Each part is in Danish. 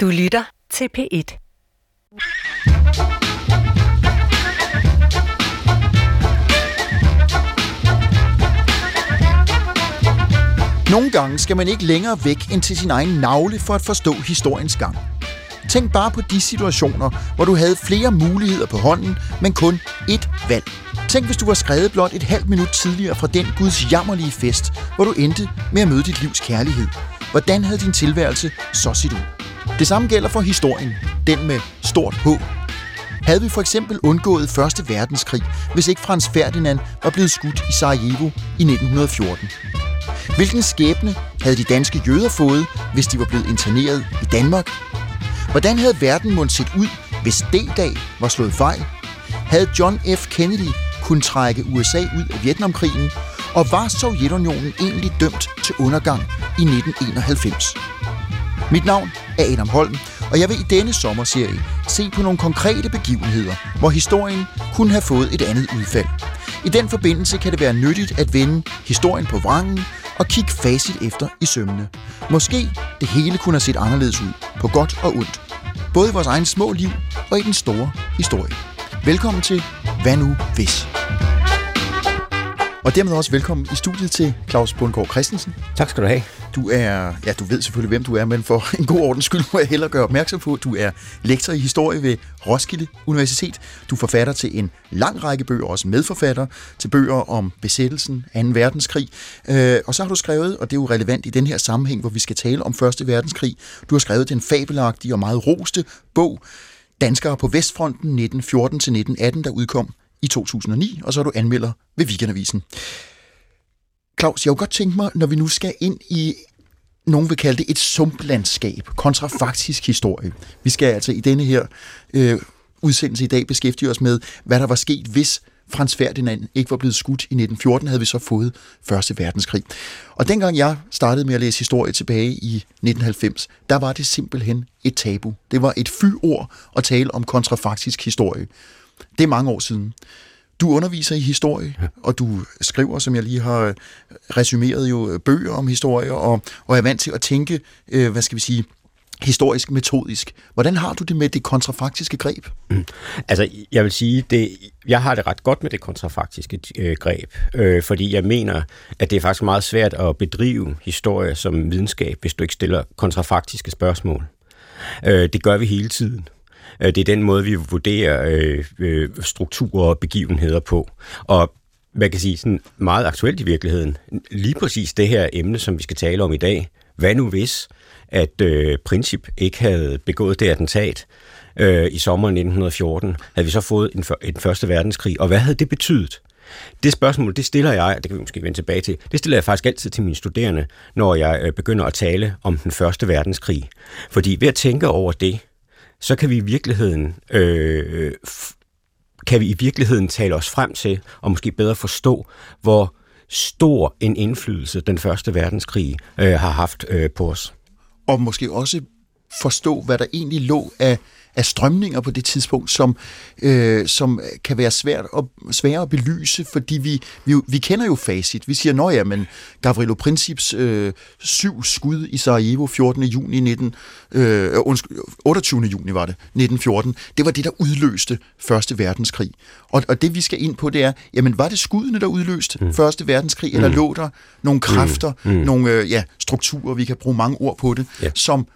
Du lytter til P1. Nogle gange skal man ikke længere væk end til sin egen navle for at forstå historiens gang. Tænk bare på de situationer, hvor du havde flere muligheder på hånden, men kun ét valg. Tænk, hvis du var skrevet blot et halvt minut tidligere fra den Guds jammerlige fest, hvor du endte med at møde dit livs kærlighed. Hvordan havde din tilværelse så set ud? Det samme gælder for historien, den med stort H. Havde vi for eksempel undgået Første verdenskrig, hvis ikke Frans Ferdinand var blevet skudt i Sarajevo i 1914? Hvilken skæbne havde de danske jøder fået, hvis de var blevet interneret i Danmark? Hvordan havde verden måttet set ud, hvis D-dag var slået fejl? Havde John F. Kennedy kunnet trække USA ud af Vietnamkrigen? Og var Sovjetunionen egentlig dømt til undergang i 1991? Mit navn er Adam Holm, og jeg vil i denne sommerserie se på nogle konkrete begivenheder, hvor historien kunne have fået et andet udfald. I den forbindelse kan det være nyttigt at vende historien på vrangen og kigge facit efter i sømmene. Måske det hele kunne have set anderledes ud, på godt og ondt. Både i vores egen små liv og i den store historie. Velkommen til Hvad nu hvis? Og dermed også velkommen i studiet til Claus Bundgaard Christensen. Tak skal du have. Du er, ja, du ved selvfølgelig, hvem du er, men for en god ordens skyld må jeg hellere gøre opmærksom på, at du er lektor i historie ved Roskilde Universitet. Du er forfatter til en lang række bøger, også medforfatter til bøger om besættelsen, 2. verdenskrig. Øh, og så har du skrevet, og det er jo relevant i den her sammenhæng, hvor vi skal tale om 1. verdenskrig, du har skrevet den fabelagtige og meget roste bog, Danskere på Vestfronten 1914-1918, der udkom i 2009, og så er du anmelder ved Weekendavisen. Claus, jeg kunne godt tænke mig, når vi nu skal ind i, nogen vil kalde det et sumplandskab, kontrafaktisk historie. Vi skal altså i denne her øh, udsendelse i dag beskæftige os med, hvad der var sket, hvis Frans Ferdinand ikke var blevet skudt i 1914, havde vi så fået Første Verdenskrig. Og dengang jeg startede med at læse historie tilbage i 1990, der var det simpelthen et tabu. Det var et fyord at tale om kontrafaktisk historie. Det er mange år siden. Du underviser i historie, og du skriver, som jeg lige har resumeret, jo bøger om historie, og, og er vant til at tænke, øh, hvad skal vi sige, historisk metodisk. Hvordan har du det med det kontrafaktiske greb? Mm. Altså, jeg vil sige, det, jeg har det ret godt med det kontrafaktiske øh, greb, øh, fordi jeg mener, at det er faktisk meget svært at bedrive historie som videnskab, hvis du ikke stiller kontrafaktiske spørgsmål. Øh, det gør vi hele tiden. Øh, det er den måde, vi vurderer øh, øh, strukturer og begivenheder på. Og man kan sige sådan meget aktuelt i virkeligheden, lige præcis det her emne, som vi skal tale om i dag, hvad nu hvis, at øh, Princip ikke havde begået det attentat øh, i sommeren 1914, havde vi så fået en, en første verdenskrig, og hvad havde det betydet? Det spørgsmål, det stiller jeg, det kan vi måske vende tilbage til, det stiller jeg faktisk altid til mine studerende, når jeg øh, begynder at tale om den første verdenskrig. Fordi ved at tænke over det, så kan vi i virkeligheden øh, kan vi i virkeligheden tale os frem til og måske bedre forstå, hvor stor en indflydelse den første verdenskrig øh, har haft øh, på os. Og måske også forstå, hvad der egentlig lå af af strømninger på det tidspunkt, som, øh, som kan være svært at, svære at belyse, fordi vi, vi, vi kender jo facit. Vi siger, nå ja, men Gavrilo Princips øh, syv skud i Sarajevo 14. juni 19, øh, 28. juni var det, 1914, det var det, der udløste Første Verdenskrig. Og, og det vi skal ind på, det er, jamen var det skuddene, der udløste mm. Første Verdenskrig, mm. eller lå der nogle kræfter, mm. Mm. nogle øh, ja, strukturer, vi kan bruge mange ord på det, ja. som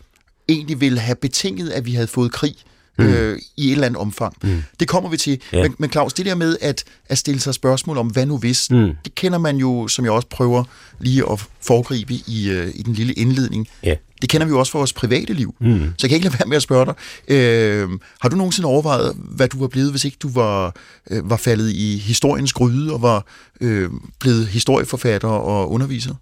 egentlig ville have betinget, at vi havde fået krig mm. øh, i et eller andet omfang. Mm. Det kommer vi til. Ja. Men, men Claus, det der med at, at stille sig spørgsmål om, hvad nu hvis, mm. det kender man jo, som jeg også prøver lige at foregribe i, øh, i den lille indledning. Ja. Det kender vi jo også fra vores private liv. Mm. Så jeg kan ikke lade være med at spørge dig. Øh, har du nogensinde overvejet, hvad du var blevet, hvis ikke du var, øh, var faldet i historiens gryde og var øh, blevet historieforfatter og underviser?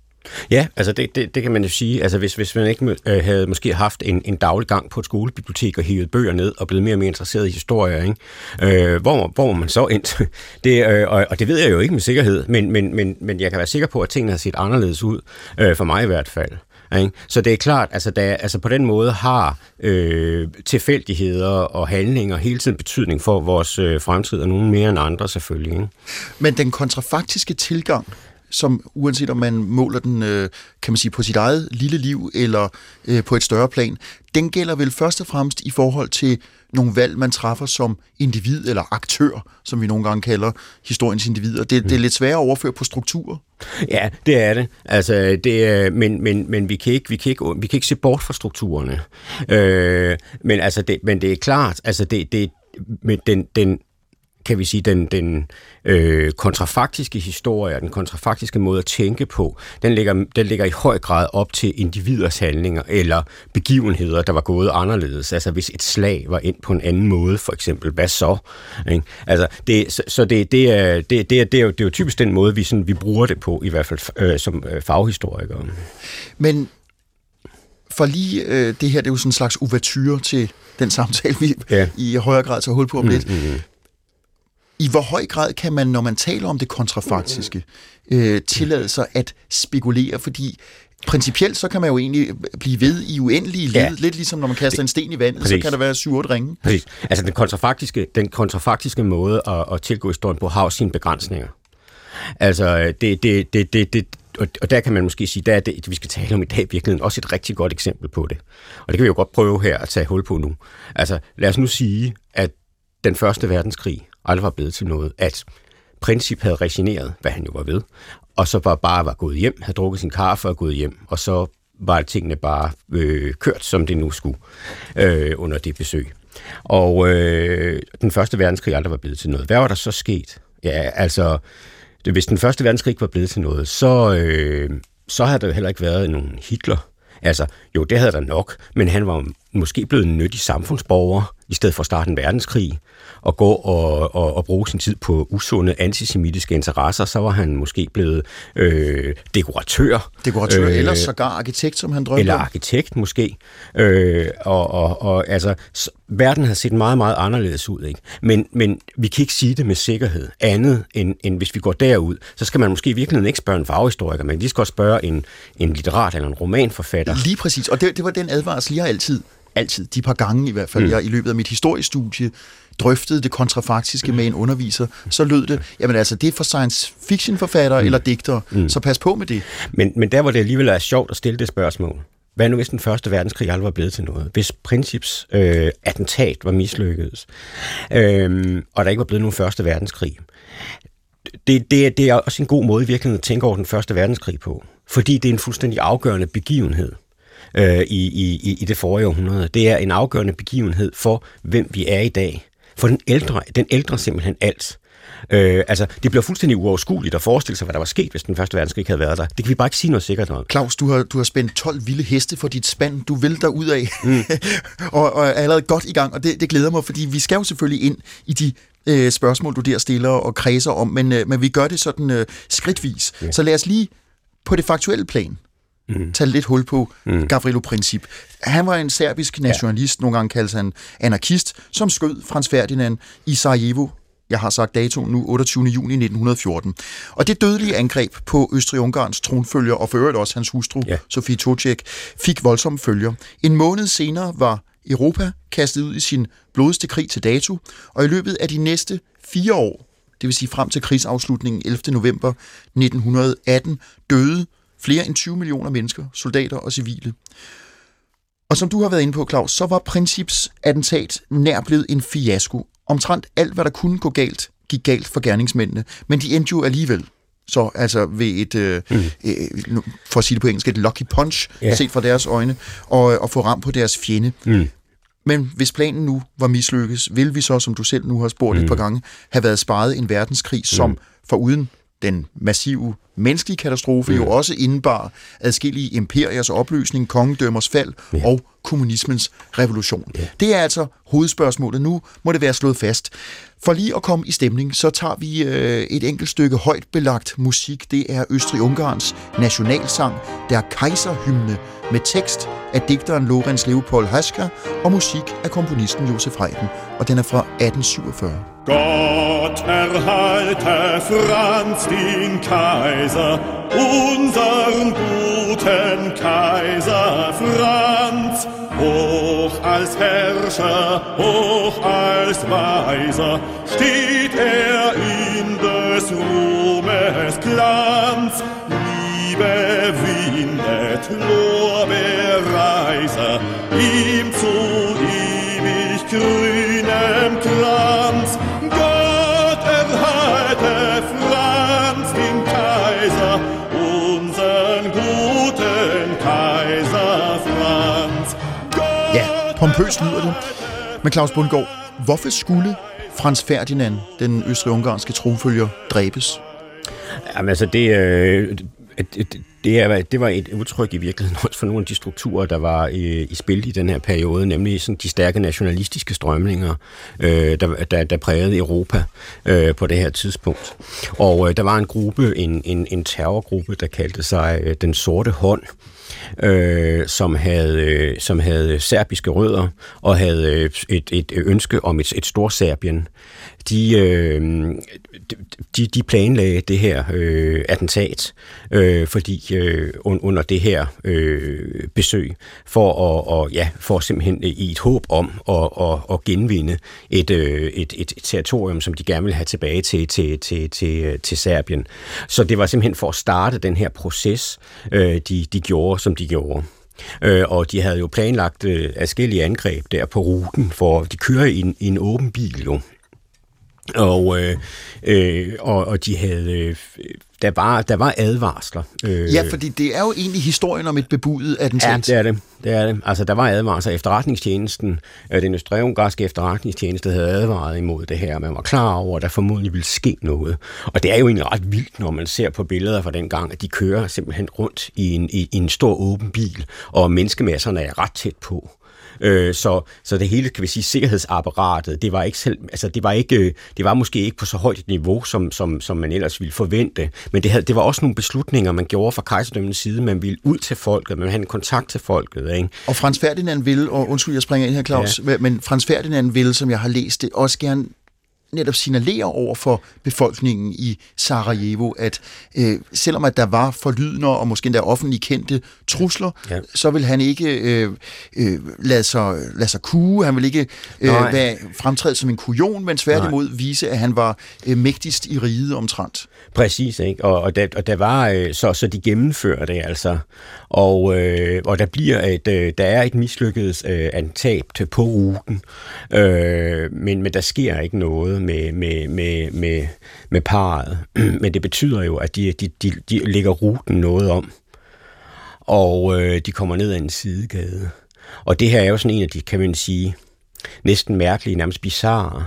Ja, altså det, det, det kan man jo sige. Altså hvis, hvis man ikke øh, havde måske haft en, en daglig gang på et skolebibliotek og hævet bøger ned og blevet mere og mere interesseret i historie, ikke? Øh, hvor, hvor man så endt? Det, øh, og, og det ved jeg jo ikke med sikkerhed, men, men, men, men jeg kan være sikker på, at tingene har set anderledes ud, øh, for mig i hvert fald. Ikke? Så det er klart, altså, der, altså på den måde har øh, tilfældigheder og handlinger hele tiden betydning for vores øh, fremtid, og nogen mere end andre selvfølgelig. Ikke? Men den kontrafaktiske tilgang som uanset om man måler den, øh, kan man sige, på sit eget lille liv eller øh, på et større plan, den gælder vel først og fremmest i forhold til nogle valg, man træffer som individ eller aktør, som vi nogle gange kalder historiens individer. Det, det er lidt sværere at overføre på strukturer. Ja, det er det. Altså, det men, men, men vi, kan ikke, vi, kan ikke, vi kan ikke se bort fra strukturerne. Øh, men, altså det, men det er klart, altså det, det, med den, den, kan vi sige, den, den øh, kontrafaktiske historie, den kontrafaktiske måde at tænke på, den ligger, den ligger i høj grad op til individers handlinger eller begivenheder, der var gået anderledes. Altså hvis et slag var ind på en anden måde, for eksempel, hvad så? Ikke? Altså, det, så, så det, det, er, det, det, er, det, er jo, det er jo typisk den måde, vi, sådan, vi bruger det på, i hvert fald øh, som øh, faghistorikere. Men for lige øh, det her, det er jo sådan en slags ouverture til den samtale, vi ja. i højere grad tager hul på om mm, lidt. Mm, mm. I hvor høj grad kan man, når man taler om det kontrafaktiske, øh, tillade sig at spekulere? Fordi principielt så kan man jo egentlig blive ved i uendelige led, ja. lidt ligesom når man kaster det, en sten i vandet, præcis. så kan der være syv otte ringe. Præcis. Altså den kontrafaktiske, den kontrafaktiske måde at, at tilgå historien på har sine begrænsninger. Altså det, det, det, det, det, og der kan man måske sige, der er det, vi skal tale om i dag, virkelig også et rigtig godt eksempel på det. Og det kan vi jo godt prøve her at tage hul på nu. Altså, lad os nu sige, at den første verdenskrig aldrig var blevet til noget, at Princip havde resigneret, hvad han jo var ved, og så var bare var gået hjem, havde drukket sin kaffe og gået hjem, og så var tingene bare øh, kørt, som det nu skulle øh, under det besøg. Og øh, den første verdenskrig aldrig var blevet til noget. Hvad var der så sket? Ja, altså, det, hvis den første verdenskrig var blevet til noget, så, øh, så havde der jo heller ikke været nogen Hitler. Altså, jo, det havde der nok, men han var måske blevet en nyttig samfundsborger, i stedet for at starte en verdenskrig at gå og, og, og bruge sin tid på usunde antisemitiske interesser, så var han måske blevet øh, dekoratør. Dekoratør, øh, eller sågar arkitekt, som han drømte Eller arkitekt måske. Øh, og, og, og altså, verden har set meget, meget anderledes ud. Ikke? Men, men vi kan ikke sige det med sikkerhed andet, end, end hvis vi går derud. Så skal man måske virkelig ikke spørge en faghistoriker, men lige skal også spørge en, en litterat eller en romanforfatter. Lige præcis, og det, det var den advarsel, jeg altid altid, de par gange i hvert fald, mm. jeg i løbet af mit historiestudie drøftede det kontrafaktiske med en underviser, så lød det, jamen altså, det er for science fiction forfattere mm. eller digtere, mm. så pas på med det. Men, men der, hvor det alligevel er sjovt at stille det spørgsmål, hvad nu hvis den første verdenskrig aldrig var blevet til noget? Hvis Princips øh, attentat var mislykkedes, øh, og der ikke var blevet nogen første verdenskrig? Det, det, det er også en god måde i virkeligheden at tænke over den første verdenskrig på, fordi det er en fuldstændig afgørende begivenhed øh, i, i, i det forrige århundrede. Det er en afgørende begivenhed for, hvem vi er i dag. For den ældre, den ældre simpelthen alt. Øh, altså, det bliver fuldstændig uoverskueligt at forestille sig, hvad der var sket, hvis den første verdenskrig havde været der. Det kan vi bare ikke sige noget sikkert om. Claus, du har, du har spændt 12 vilde heste for dit spand. Du vil der ud af, mm. og, og er allerede godt i gang, og det, det glæder mig, fordi vi skal jo selvfølgelig ind i de øh, spørgsmål, du der stiller og kredser om, men, øh, men vi gør det sådan øh, skridtvis. Ja. Så lad os lige på det faktuelle plan mm. tage lidt hul på mm. Gavrilo Princip. Han var en serbisk nationalist, ja. nogle gange kaldes han anarkist, som skød Frans Ferdinand i Sarajevo jeg har sagt datoen nu, 28. juni 1914. Og det dødelige angreb på Østrig-Ungarns tronfølger, og for øvrigt også hans hustru, ja. Sofie Tocek, fik voldsomme følger. En måned senere var Europa kastet ud i sin blodigste krig til dato, og i løbet af de næste fire år, det vil sige frem til krigsafslutningen 11. november 1918, døde flere end 20 millioner mennesker, soldater og civile. Og som du har været inde på, Claus, så var Princips attentat nær blevet en fiasko. Omtrent alt, hvad der kunne gå galt, gik galt for gerningsmændene, men de endte jo alligevel. Så altså ved et, øh, mm. øh, for at sige det på engelsk, et lucky punch, yeah. set fra deres øjne, og, og få ram på deres fjende. Mm. Men hvis planen nu var mislykkes, vil vi så, som du selv nu har spurgt mm. et par gange, have været sparet en verdenskrig, som mm. for uden den massive menneskelige katastrofe mm. jo også indebar adskillige imperiers opløsning, kongedømmers fald ja. og kommunismens revolution. Ja. Det er altså hovedspørgsmålet. Nu må det være slået fast. For lige at komme i stemning, så tager vi øh, et enkelt stykke højt belagt musik. Det er Østrig-Ungarns nationalsang, der Kaiserhymne, med tekst af digteren Lorenz Leopold Haska og musik af komponisten Josef Haydn, og den er fra 1847. Gott erhalte Franz den Kaiser, unseren guten Kaiser Franz, hoch als Herrscher, hoch als Weiser, steht er in des Ruhmes Glanz, Liebe windet Lorbeerreiser, ihm zu ewig grünem pompøst lyder det. Men Claus Bundgaard, hvorfor skulle Frans Ferdinand, den østrig-ungarske tronfølger, dræbes? Jamen altså, det, øh, det, det, er, det var et udtryk i virkeligheden også for nogle af de strukturer, der var i, i spil i den her periode, nemlig sådan de stærke nationalistiske strømninger, øh, der, der, der prægede Europa øh, på det her tidspunkt. Og øh, der var en gruppe, en, en, en terrorgruppe, der kaldte sig øh, Den Sorte Hånd, øh, Øh, som, havde, øh, som havde serbiske rødder og havde øh, et, et ønske om et, et stort Serbien. De, øh, de, de planlagde det her øh, attentat, øh, fordi øh, under det her øh, besøg, for at, og, ja, for simpelthen i et håb om at, at, at genvinde et, øh, et, et, et territorium, som de gerne ville have tilbage til, til, til, til, til Serbien. Så det var simpelthen for at starte den her proces, øh, de, de gjorde, som de gjorde. Øh, og de havde jo planlagt øh, afskillige angreb der på ruten, for de kører i en, i en åben bil jo. Og, øh, øh, og, og de havde... Øh, der var, der var advarsler. Øh, ja, fordi det er jo egentlig historien om et bebudet attentat. Ja, det er det. det, er det. Altså, der var advarsler. Efterretningstjenesten, øh, den østrig-ungarske efterretningstjeneste, havde advaret imod det her. Man var klar over, at der formodentlig ville ske noget. Og det er jo egentlig ret vildt, når man ser på billeder fra den gang, at de kører simpelthen rundt i en, i, i en stor åben bil, og menneskemasserne er ret tæt på. Øh, så, så det hele, kan vi sige, sikkerhedsapparatet, det var ikke selv, altså det var ikke, det var måske ikke på så højt et niveau, som, som, som man ellers ville forvente, men det, havde, det var også nogle beslutninger, man gjorde fra kejserdømmens side, man ville ud til folket, man ville have en kontakt til folket. Ikke? Og Frans Ferdinand ville, og undskyld, jeg springer ind her, Claus, ja. men Frans Ferdinand ville, som jeg har læst det, også gerne netop signalerer over for befolkningen i Sarajevo, at øh, selvom at der var forlydende og måske endda offentligt kendte trusler, ja. så vil han ikke øh, øh, lade, sig, lade sig kue, han vil ikke øh, være fremtræde som en kujon, men tværtimod Nej. vise, at han var øh, mægtigst i riget omtrent. Præcis, ikke? Og, og, der, og der var øh, så, så de gennemfører det altså, og, øh, og der bliver et, øh, der er et mislykket øh, antab på ruten, øh, men, men der sker ikke noget med, med, med, med, med parret. Men det betyder jo, at de, de, de, de lægger ruten noget om, og øh, de kommer ned ad en sidegade. Og det her er jo sådan en af de, kan man sige, næsten mærkelige, nærmest bizarre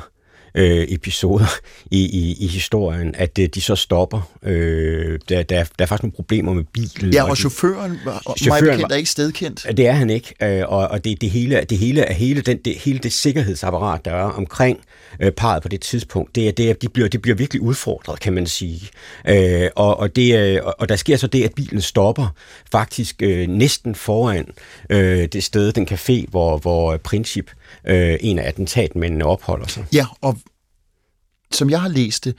øh, episoder i, i, i historien, at de så stopper. Øh, der, der, der er faktisk nogle problemer med bilen. Ja, og, og chaufføren, og chaufføren bekendt, er ikke stedkendt. Det er han ikke, øh, og, og det, det hele, det hele er hele, den, det, hele det sikkerhedsapparat, der er omkring øh, parret på det tidspunkt, det, det, de, bliver, de bliver virkelig udfordret, kan man sige. Øh, og, og, det, og der sker så det, at bilen stopper faktisk øh, næsten foran øh, det sted, den café, hvor, hvor Princip, øh, en af attentatmændene, opholder sig. Ja, og som jeg har læst det,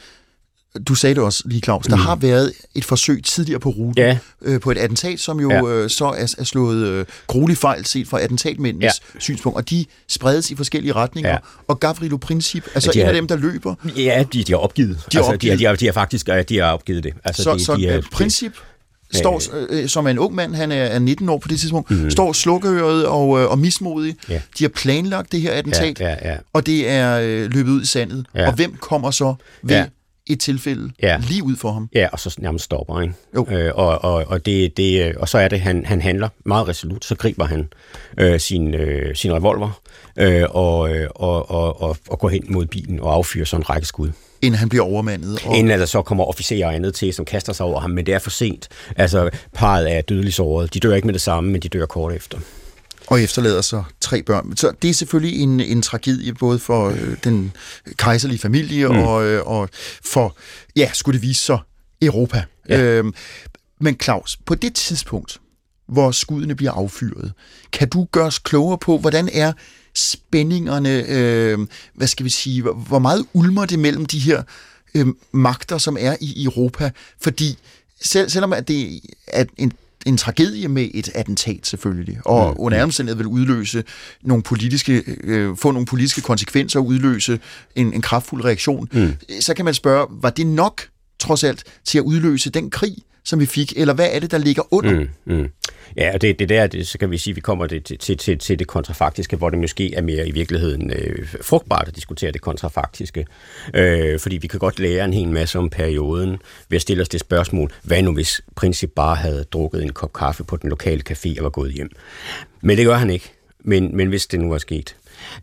du sagde det også lige, Claus, der mm. har været et forsøg tidligere på ruten ja. øh, på et attentat, som jo ja. øh, så er, er slået øh, grueligt fejl set fra attentatmændenes ja. synspunkt, og de spredes i forskellige retninger. Ja. Og Gavrilo Princip, altså ja, de en af dem, der løber... Ja, de, de har opgivet. De har, altså, opgivet. De, har, de, faktisk de har opgivet det. Altså, så de, så de, de, Princip står, øh, som er en ung mand, han er, er 19 år på det tidspunkt, mm. står slukkeøret og, øh, og mismodig. Ja. De har planlagt det her attentat, ja, ja, ja. og det er øh, løbet ud i sandet. Ja. Og hvem kommer så ved ja et tilfælde ja. lige ud for ham. Ja, og så nærmest stopper han. Øh, og, og, og, det, det, og så er det, han, han handler meget resolut, så griber han øh, sin, øh, sin revolver øh, og, øh, og, og, og, og går hen mod bilen og affyrer sådan en række skud inden han bliver overmandet. Og... Inden der så kommer officerer og andet til, som kaster sig over ham, men det er for sent. Altså, parret er dødeligt såret. De dør ikke med det samme, men de dør kort efter og efterlader sig tre børn. Så det er selvfølgelig en, en tragedie både for øh, den kejserlige familie mm. og, øh, og for, ja, skulle det vise sig, Europa. Ja. Øhm, men Claus, på det tidspunkt, hvor skuddene bliver affyret, kan du gøre os klogere på, hvordan er spændingerne, øh, hvad skal vi sige, hvor meget ulmer det mellem de her øh, magter, som er i Europa? Fordi selv, selvom at det er en en tragedie med et attentat selvfølgelig, og mm. under omstændighed vil udløse nogle politiske, øh, få nogle politiske konsekvenser og udløse en, en kraftfuld reaktion, mm. så kan man spørge, var det nok trods alt til at udløse den krig, som vi fik, eller hvad er det, der ligger under? Mm, mm. Ja, og det, det der, det, så kan vi sige, at vi kommer det, til, til, til det kontrafaktiske, hvor det måske er mere i virkeligheden øh, frugtbart at diskutere det kontrafaktiske. Øh, fordi vi kan godt lære en hel masse om perioden ved at stille os det spørgsmål, hvad nu hvis Princip bare havde drukket en kop kaffe på den lokale café og var gået hjem. Men det gør han ikke. Men, men hvis det nu var sket,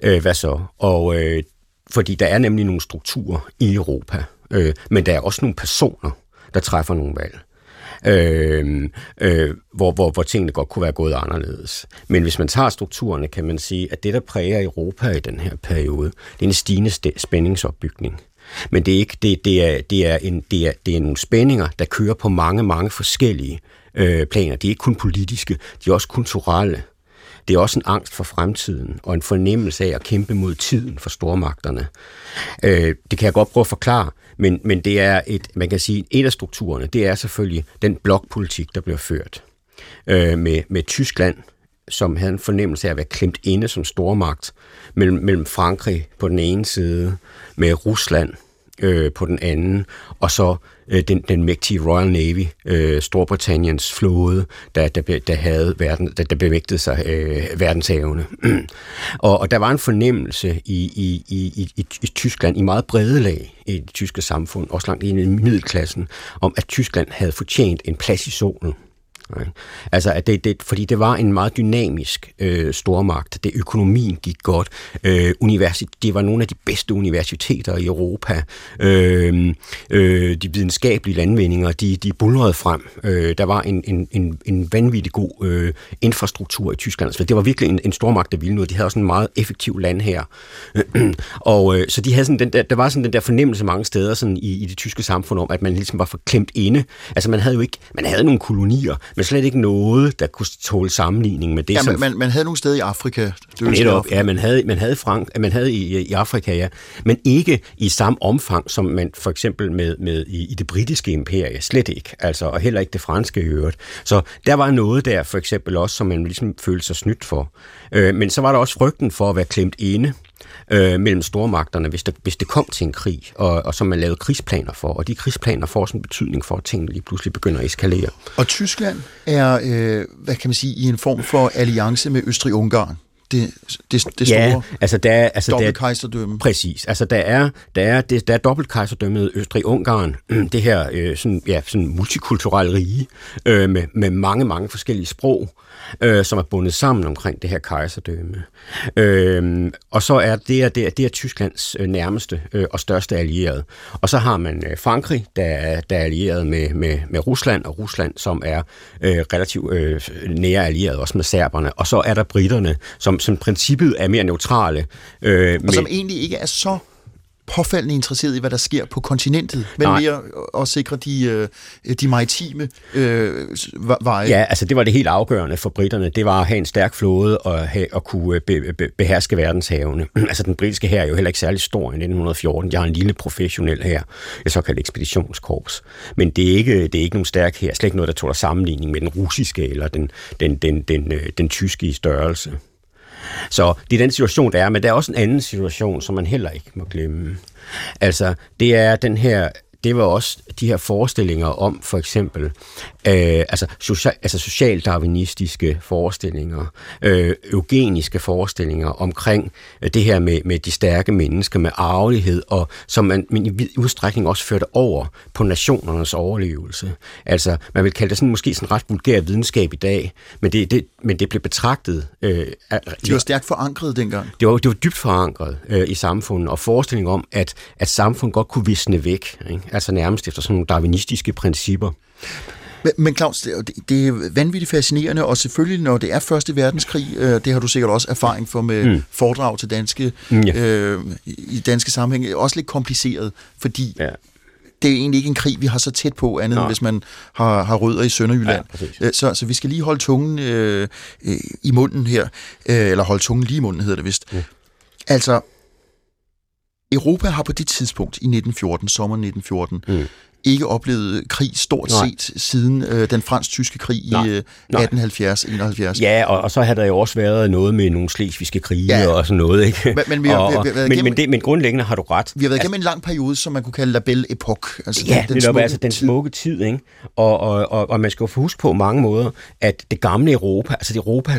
øh, hvad så? Og øh, fordi der er nemlig nogle strukturer i Europa, øh, men der er også nogle personer, der træffer nogle valg øh, øh, hvor, hvor, hvor tingene godt kunne være gået anderledes. Men hvis man tager strukturerne, kan man sige, at det, der præger Europa i den her periode, det er en stigende spændingsopbygning. Men det er ikke det, det er det er en det er det er nogle spændinger der kører på mange mange forskellige øh, planer. De er ikke kun politiske, de er også kulturelle. Det er også en angst for fremtiden og en fornemmelse af at kæmpe mod tiden for stormagterne. Øh, det kan jeg godt prøve at forklare, men, men det er et, man kan sige, en af strukturerne, det er selvfølgelig den blokpolitik, der bliver ført øh, med, med Tyskland, som havde en fornemmelse af at være klemt inde som stormagt mellem, mellem Frankrig på den ene side, med Rusland øh, på den anden, og så øh, den, den mægtige Royal Navy, øh, Storbritanniens flåde, der, der, der, havde verden, der, der bevægtede sig øh, verdenshavene. og, og der var en fornemmelse i, i, i, i, i Tyskland, i meget brede lag i det tyske samfund, også langt ind i middelklassen, om at Tyskland havde fortjent en plads i solen. Altså, at det, det, fordi det var en meget dynamisk øh, stormagt. Det økonomien gik godt. Øh, universit, det var nogle af de bedste universiteter i Europa. Øh, øh, de videnskabelige landvindinger, de, de bulrede frem. Øh, der var en, en, en, en vanvittig god øh, infrastruktur i Tyskland. Så det var virkelig en, en stormagt, der ville noget. De havde også en meget effektiv land her. og øh, så de havde sådan den der, der var sådan den der fornemmelse mange steder sådan i, i det tyske samfund om, at man ligesom var forklemt inde. Altså man havde jo ikke, man havde nogle kolonier, men slet ikke noget, der kunne tåle sammenligning med det. Ja, som, man, man havde nogle steder i Afrika. Netop, ja, man havde, man havde, Frank, man havde i, i Afrika, ja, men ikke i samme omfang, som man for eksempel med, med i, i det britiske imperie, slet ikke, altså, og heller ikke det franske i øvrigt. Så der var noget der, for eksempel også, som man ligesom følte sig snydt for. Øh, men så var der også frygten for at være klemt inde, øh, mellem stormagterne, hvis det, hvis det kom til en krig, og, og som man lavede krigsplaner for. Og de krigsplaner får sådan en betydning for, at tingene lige pludselig begynder at eskalere. Og Tyskland er, øh, hvad kan man sige, i en form for alliance med Østrig-Ungarn det, det, det store ja, altså der, altså dobbeltkejserdømme. Præcis. Altså der er, der er, det, der er dobbeltkejserdømmet Østrig-Ungarn, det her øh, sådan, ja, sådan multikulturelle rige, øh, med, med mange, mange forskellige sprog, øh, som er bundet sammen omkring det her kejserdømme. Øh, og så er det, er, det, er, det er Tysklands øh, nærmeste øh, og største allierede. Og så har man øh, Frankrig, der er, der er allieret med, med, med Rusland, og Rusland, som er øh, relativt øh, nære allieret også med serberne. Og så er der britterne, som, som princippet er mere neutrale. Øh, og med, som egentlig ikke er så påfaldende interesseret i, hvad der sker på kontinentet, men Nej. mere at sikre de, øh, de maritime øh, veje. Ja, altså det var det helt afgørende for britterne. Det var at have en stærk flåde og have, at kunne øh, be, be, beherske verdenshavene. altså den britiske her er jo heller ikke særlig stor i 1914. Jeg har en lille professionel her, et såkaldt ekspeditionskorps. Men det er ikke, det er ikke nogen stærk her. Slet ikke noget, der tåler sammenligning med den russiske eller den, den, den, den, den, den tyske i størrelse. Så det er den situation, der er, men der er også en anden situation, som man heller ikke må glemme. Altså, det er den her det var også de her forestillinger om for eksempel øh, altså, social, altså socialdarwinistiske forestillinger, øh, eugeniske forestillinger omkring øh, det her med, med de stærke mennesker, med arvelighed, og som man men i vid udstrækning også førte over på nationernes overlevelse. Altså, man vil kalde det sådan, måske sådan ret vulgær videnskab i dag, men det, det, men det blev betragtet... Øh, de var stærkt forankret dengang. Det var, det var dybt forankret øh, i samfundet, og forestilling om, at, at samfundet godt kunne visne væk, ikke? Altså nærmest efter sådan nogle darwinistiske principper. Men, men Claus, det, det er vanvittigt fascinerende, og selvfølgelig, når det er Første Verdenskrig, øh, det har du sikkert også erfaring for med mm. foredrag til danske, mm, ja. øh, i danske sammenhæng, også lidt kompliceret, fordi ja det er egentlig ikke en krig, vi har så tæt på, andet end hvis man har, har rødder i Sønderjylland. Ja, øh, så, så vi skal lige holde tungen øh, øh, i munden her, øh, eller holde tungen lige i munden, hedder det vist. Mm. Altså, Europa har på det tidspunkt i 1914, sommer 1914, mm. ikke oplevet krig stort Nej. set siden øh, den fransk-tyske krig Nej. i øh, Nej. 1870-71. Ja, og, og så har der jo også været noget med nogle slesvigske krige Ja. og sådan noget, ikke? Men- men vi har- og, vi har- og, vi har været men, men, det, men grundlæggende har du ret. Vi har været igennem en lang periode, som man kunne kalde La Belle Époque. Altså Ja, den, netop, smukke altså den tid. smukke tid, ikke? Og, og, og, og man skal jo huske på mange måder, at det gamle Europa, altså det Europa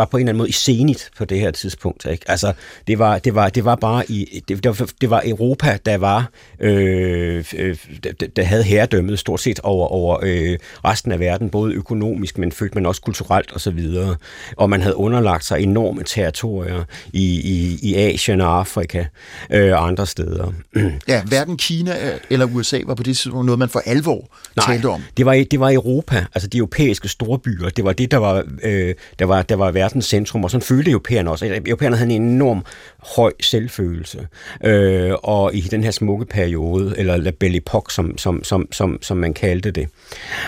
var på en eller anden måde i zenit på det her tidspunkt. Ikke? Altså, det var, det var, det var bare i, det, det, var, det var Europa, der var, øh, øh, der, der havde herredømmet stort set over, over øh, resten af verden, både økonomisk, men følte man også kulturelt og så videre. Og man havde underlagt sig enorme territorier i, i, i Asien og Afrika øh, og andre steder. Ja, hverken Kina eller USA var på det tidspunkt noget, man for alvor talte om. Det var, det var Europa, altså de europæiske storbyer. Det var det, der var, øh, der var, der var verdens centrum, og sådan følte europæerne også. Europæerne havde en enorm høj selvfølelse. Øh, og i den her smukke periode, eller La Belle Époque, som, som, som, som, som man kaldte det.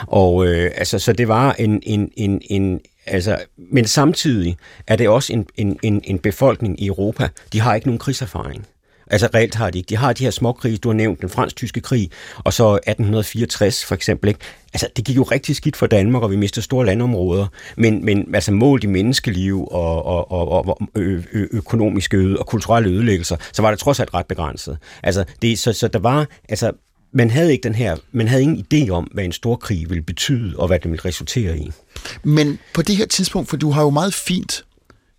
Og øh, altså, så det var en, en, en, en Altså, men samtidig er det også en, en, en, en befolkning i Europa, de har ikke nogen krigserfaring. Altså reelt har de ikke. De har de her småkrige, du har nævnt, den fransk-tyske krig, og så 1864 for eksempel. Ikke? Altså, det gik jo rigtig skidt for Danmark, og vi mistede store landområder. Men, men altså målt i menneskeliv og, og, og, og ø, ø, økonomiske øde og kulturelle ødelæggelser, så var det trods alt ret begrænset. Altså, det, så, så der var, altså, man havde ikke den her, man havde ingen idé om, hvad en stor krig ville betyde, og hvad den ville resultere i. Men på det her tidspunkt, for du har jo meget fint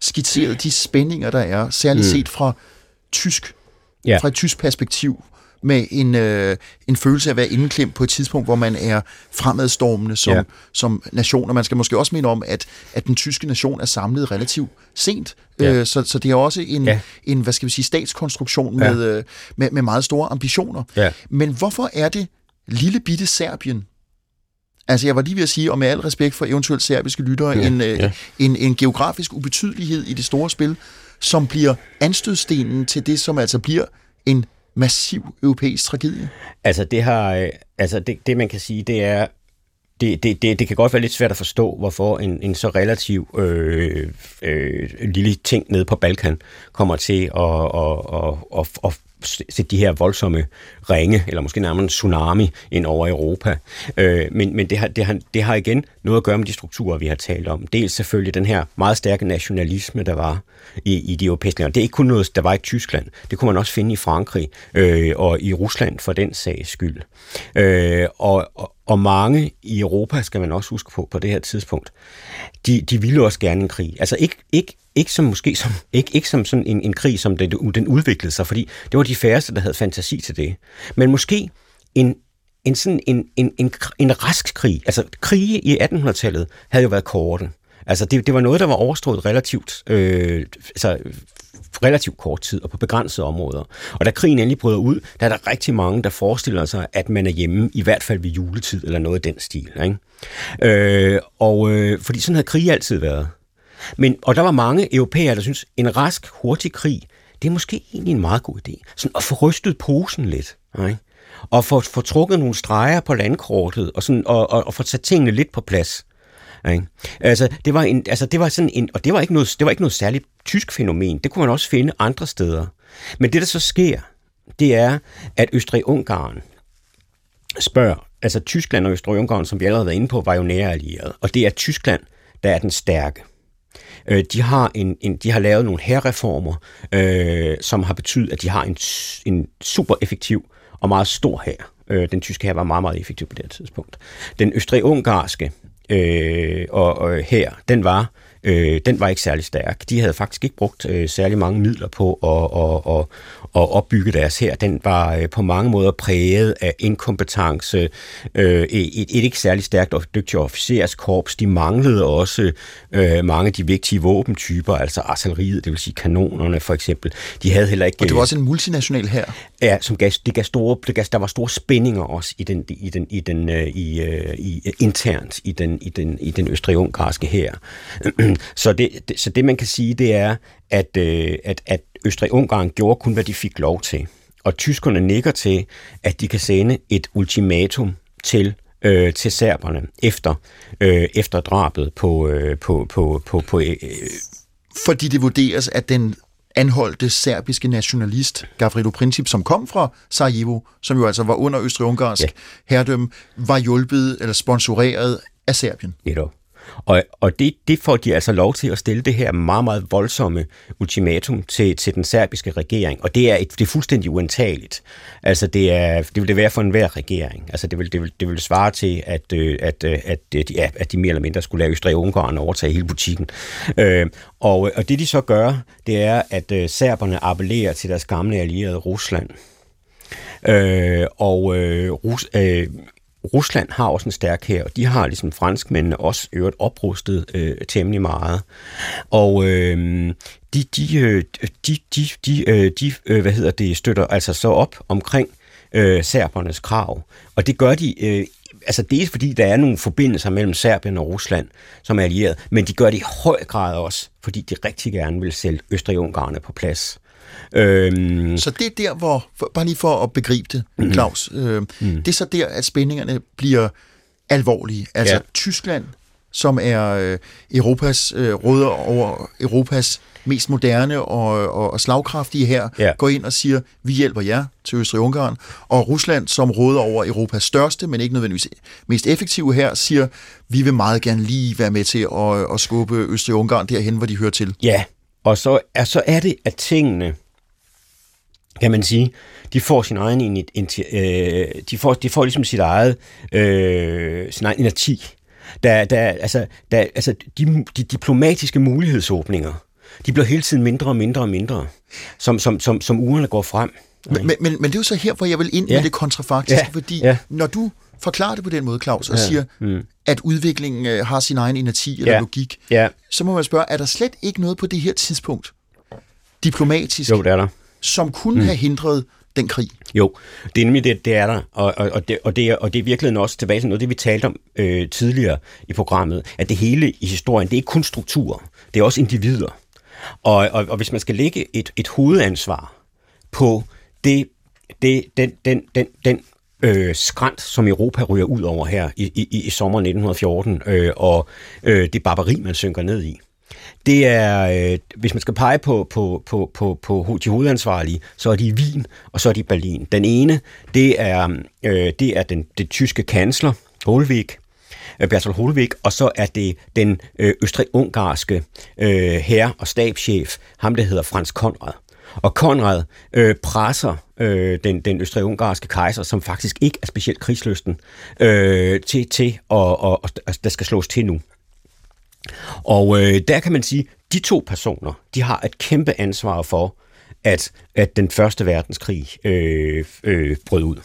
skitseret de spændinger, der er, særligt set fra tysk, Ja. fra et tysk perspektiv, med en, øh, en følelse af at være indeklemt på et tidspunkt, hvor man er fremadstormende som, Ja. som nation. Og man skal måske også minde om, at, at den tyske nation er samlet relativt sent. Ja. Øh, så, så det er også en, Ja. en hvad skal vi sige, statskonstruktion Ja. med, øh, med, med meget store ambitioner. Ja. Men hvorfor er det lille bitte Serbien, Altså, jeg var lige ved at sige, og med al respekt for eventuelt serbiske lyttere, ja, en, øh, ja. en, en geografisk ubetydelighed i det store spil, som bliver anstødstenen til det, som altså bliver en massiv europæisk tragedie. Altså det har, øh, altså det, det man kan sige, det er, det, det, det, det kan godt være lidt svært at forstå, hvorfor en, en så relativ øh, øh, lille ting nede på Balkan kommer til at, at, at, at, at sætte de her voldsomme ringe, eller måske nærmere en tsunami, ind over Europa. Øh, men men det, har, det, har, det har igen noget at gøre med de strukturer, vi har talt om. Dels selvfølgelig den her meget stærke nationalisme, der var i, i de europæiske lande. Det er ikke kun noget, der var i Tyskland. Det kunne man også finde i Frankrig øh, og i Rusland for den sags skyld. Øh, og, og, og mange i Europa, skal man også huske på på det her tidspunkt, de, de ville også gerne en krig. Altså ikke, ikke, ikke som måske som, ikke, ikke som sådan en, en krig, som den, den udviklede sig, fordi det var de færreste, der havde fantasi til det. Men måske en, en, sådan en, en, en, en rask krig. Altså krige i 1800-tallet havde jo været korte. Altså det, det var noget, der var overstået relativt, øh, altså, relativt kort tid og på begrænsede områder. Og da krigen endelig bryder ud, der er der rigtig mange, der forestiller sig, at man er hjemme, i hvert fald ved juletid eller noget af den stil. Ikke? Øh, og øh, fordi sådan havde krig altid været. Men, og der var mange europæere, der synes, en rask, hurtig krig, det er måske egentlig en meget god idé. Sådan at få rystet posen lidt. Ikke? Og få, få trukket nogle streger på landkortet, og, sådan, og, og, og få sat tingene lidt på plads. Ikke? Altså, det var en, altså, det var sådan en, og det var, ikke noget, det var ikke noget særligt tysk fænomen. Det kunne man også finde andre steder. Men det, der så sker, det er, at Østrig-Ungarn spørger, altså Tyskland og Østrig-Ungarn, som vi allerede har været inde på, var jo nære allierede. Og det er Tyskland, der er den stærke. Øh, de, har en, en, de har lavet nogle herreformer, øh, som har betydet, at de har en, en super effektiv og meget stor her. Øh, den tyske her var meget, meget effektiv på det tidspunkt. Den østrig-ungarske øh, og, og her, den var øh, den var ikke særlig stærk. De havde faktisk ikke brugt øh, særlig mange midler på at, at, at, at opbygge deres her. Den var øh, på mange måder præget af inkompetence, øh, et, et ikke særlig stærkt og dygtigt officerskorps. De manglede også øh, mange af de vigtige våbentyper, altså artilleriet, det vil sige kanonerne for eksempel. De havde heller ikke... Og det var også en multinational her. Ja, som gav, det gav store, det gav, der var store spændinger også i den, i den, i den, i, i, internt i den, i den, i den østrig-ungarske her. så, det, det, så det man kan sige, det er, at, at, at Østrig-Ungarn gjorde kun, hvad de fik lov til. Og tyskerne nikker til, at de kan sende et ultimatum til øh, til serberne efter øh, efter drabet på øh, på på på, på øh, fordi det vurderes at den anholdte serbiske nationalist Gavrilo Princip, som kom fra Sarajevo, som jo altså var under østrig-ungarsk ja. herredømme, var hjulpet eller sponsoreret af Serbien. Netop. Og, og det, det får de altså lov til at stille det her meget, meget voldsomme ultimatum til, til den serbiske regering. Og det er, et, det er fuldstændig uantageligt. Altså det, er, det vil det være for enhver regering. Altså det vil, det vil, det vil svare til, at, øh, at, øh, at, øh, at, ja, at de mere eller mindre skulle lade Østrig og Ungarn overtage hele butikken. Øh, og, og det de så gør, det er, at serberne appellerer til deres gamle allierede Rusland. Øh, og øh, Rus, øh, Rusland har også en stærk her, og de har ligesom franskmændene også øvrigt oprustet øh, temmelig meget. Og øh, de, de, øh, de, de, de, øh, de, de hvad hedder det, støtter altså så op omkring øh, serbernes krav. Og det gør de øh, altså dels fordi der er nogle forbindelser mellem Serbien og Rusland, som er allieret, men de gør det i høj grad også, fordi de rigtig gerne vil sætte Østrig-Ungarne på plads. Øhm. Så det er der, hvor, for, bare lige for at begribe det, mm. Claus, øh, mm. det er så der, at spændingerne bliver alvorlige. Altså ja. Tyskland, som er øh, Europas øh, råder over Europas mest moderne og, og, og slagkraftige her, ja. går ind og siger, vi hjælper jer til Østrig-Ungarn. Og Rusland, som råder over Europas største, men ikke nødvendigvis mest effektive her, siger, vi vil meget gerne lige være med til at, at skubbe Østrig-Ungarn derhen, hvor de hører til. Ja, og så er, så er det, at tingene kan man sige, de får sin egen øh, de får, de får ligesom sit eget, øh, sin egen energi. Der, der, altså, der, altså de, de diplomatiske mulighedsåbninger, de bliver hele tiden mindre og mindre og mindre, som, som, som, som ugerne går frem. Men, men, men det er jo så her, hvor jeg vil ind ja. med det kontrafaktiske, ja. fordi ja. når du forklarer det på den måde, Claus, og ja. siger, mm. at udviklingen øh, har sin egen energi eller ja. logik, ja. så må man spørge, er der slet ikke noget på det her tidspunkt, diplomatisk, jo, det er der som kunne mm. have hindret den krig. Jo, det er nemlig det, det er der, og, og, og, det, og, det, er, og det er virkelig også tilbage til noget, det vi talte om øh, tidligere i programmet, at det hele i historien, det er ikke kun strukturer, det er også individer. Og, og, og hvis man skal lægge et, et hovedansvar på det, det, den, den, den, den øh, skrant, som Europa ryger ud over her i, i, i sommer 1914, øh, og øh, det barbari, man synker ned i, det er, øh, hvis man skal pege på, på, på, på, på de hovedansvarlige, så er de Wien, og så er de Berlin. Den ene, det er, øh, det er den, den tyske kansler, Holweg, øh, Bertolt Holweg, og så er det den øh, østrig-ungarske øh, herre og stabschef, ham der hedder Frans Konrad. Og Konrad øh, presser øh, den, den østrig-ungarske kejser, som faktisk ikke er specielt krigslysten, øh, til, til og, og, at, at der skal slås til nu. Og øh, der kan man sige, de to personer, de har et kæmpe ansvar for, at, at den første verdenskrig øh, øh, brød ud.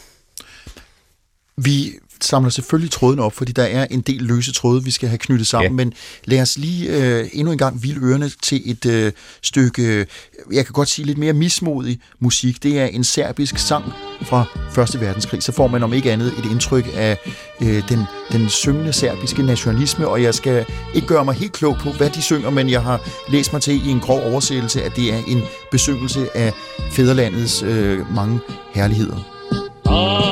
Vi samler selvfølgelig tråden op, fordi der er en del løse tråde, vi skal have knyttet sammen, ja. men lad os lige øh, endnu en gang vilde ørerne til et øh, stykke, jeg kan godt sige lidt mere mismodig musik. Det er en serbisk sang fra Første Verdenskrig. Så får man om ikke andet et indtryk af øh, den, den syngende serbiske nationalisme, og jeg skal ikke gøre mig helt klog på, hvad de synger, men jeg har læst mig til i en grov oversættelse, at det er en besyngelse af fædrelandets øh, mange herligheder. Ah.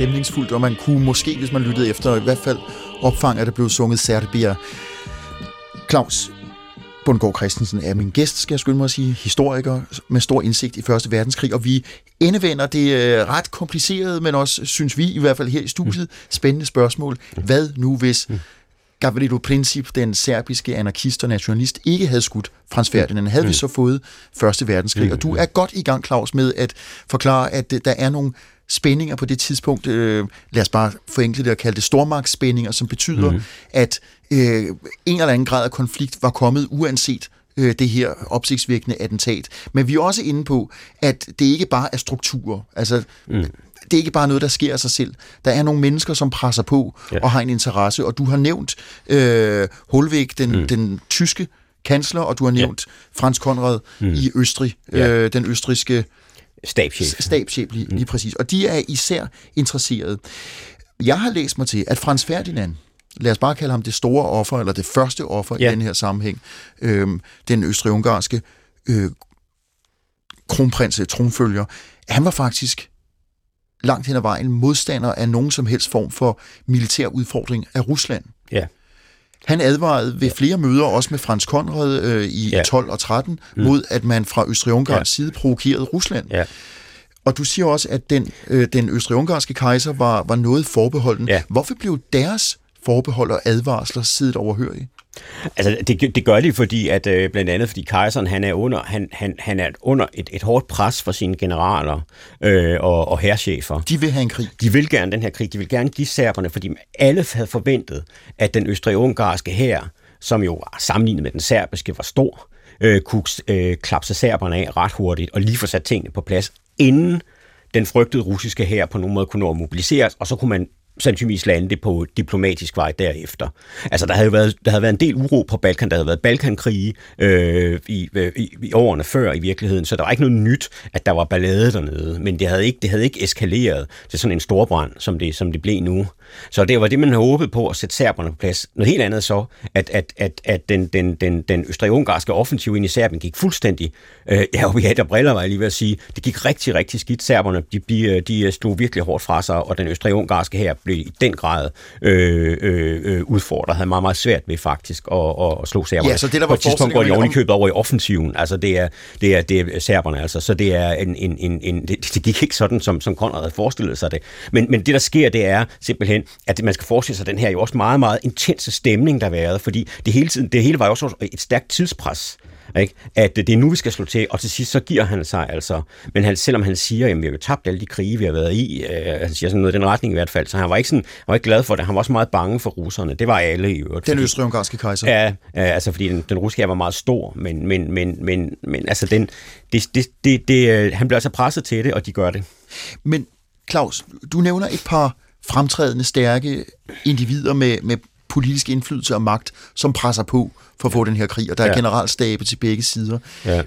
Stemningsfuldt, og man kunne måske, hvis man lyttede efter, i hvert fald opfange, at det blev sunget Serbia. Claus Bundgaard Christensen er min gæst, skal jeg skynde mig at sige, historiker med stor indsigt i Første Verdenskrig, og vi endevender det øh, ret komplicerede, men også, synes vi, i hvert fald her i studiet, spændende spørgsmål. Hvad nu hvis Gavrilo Princip, den serbiske anarkist og nationalist, ikke havde skudt Frans Ferdinand, havde vi så fået Første Verdenskrig. Og du er godt i gang, Claus, med at forklare, at der er nogle spændinger på det tidspunkt, øh, lad os bare forenkle det og kalde det stormagtsspændinger, som betyder, mm. at øh, en eller anden grad af konflikt var kommet uanset øh, det her opsigtsvækkende attentat. Men vi er også inde på, at det ikke bare er strukturer. Altså, mm. det er ikke bare noget, der sker af sig selv. Der er nogle mennesker, som presser på ja. og har en interesse. Og du har nævnt øh, Holvæk, den, mm. den tyske kansler, og du har nævnt ja. Frans Konrad mm. i Østrig, ja. øh, den østriske stabschef. Stabschef, lige, lige præcis. Og de er især interesserede. Jeg har læst mig til, at Frans Ferdinand, lad os bare kalde ham det store offer, eller det første offer ja. i den her sammenhæng, øhm, den østrig-ungarske øh, kronprins, tronfølger, han var faktisk langt hen ad vejen modstander af nogen som helst form for militær udfordring af Rusland. Ja. Han advarede ved flere møder, også med Frans Konrad øh, i ja. 12 og 13, mm. mod at man fra Østrig-Ungarns ja. side provokerede Rusland. Ja. Og du siger også, at den, øh, den østrig-ungarske kejser var, var noget forbeholden. Ja. Hvorfor blev deres forbehold og advarsler siddet overhørige? Altså, det, det gør de, fordi at øh, blandt andet fordi kejseren han er under han, han, han er under et, et hårdt pres for sine generaler øh, og, og herrchefer. De vil have en krig. De vil gerne den her krig. De vil gerne give serberne, fordi alle havde forventet, at den østrig-ungarske hær, som jo sammenlignet med den serbiske var stor, øh, kunne øh, klapse serberne af ret hurtigt og lige få sat tingene på plads, inden den frygtede russiske hær på nogen måde kunne nå at mobiliseres, og så kunne man sandsynligvis lande det på diplomatisk vej derefter. Altså, der havde jo været, der havde været en del uro på Balkan. Der havde været Balkankrige øh, i, øh, i, i årene før i virkeligheden, så der var ikke noget nyt, at der var ballade dernede. Men det havde ikke, det havde ikke eskaleret til sådan en storbrand, som det, som det blev nu. Så det var det, man håbede på at sætte serberne på plads. Noget helt andet så, at, at, at, at den, den, den, den østrig-ungarske offensiv ind i Serbien gik fuldstændig, øh, ja, vi havde der briller, var jeg lige ved at sige, det gik rigtig, rigtig skidt. Serberne, de, de, øh, de øh, stod virkelig hårdt fra sig, og den østrig-ungarske her blev i den grad øh, øh, øh udfordret, havde meget, meget svært ved faktisk at, at, at slå serberne. Ja, så det der var På et tidspunkt går de oven i købet over i offensiven, altså det er, det er, det er serberne, altså, så det er en, en, en, en det, det gik ikke sådan, som, som Konrad havde forestillet sig det. Men, men det, der sker, det er simpelthen, at man skal forestille sig den her jo også meget, meget intense stemning, der har været, fordi det hele, tiden, det hele var jo også et stærkt tidspres. Ikke? At det er nu, vi skal slå til, og til sidst så giver han sig altså. Men han, selvom han siger, at vi har jo tabt alle de krige, vi har været i, øh, han siger sådan noget i den retning i hvert fald, så han var ikke, sådan, han var ikke glad for det. Han var også meget bange for russerne. Det var alle i øvrigt. Den østrig-ungarske kejser. Ja, altså fordi den, den russiske var meget stor, men, men, men, men, men altså den, det, det, det, det, øh, han bliver altså presset til det, og de gør det. Men Claus, du nævner et par fremtrædende, stærke individer med, med politisk indflydelse og magt, som presser på for at få den her krig, og der er ja. generalstabe til begge sider. Ja.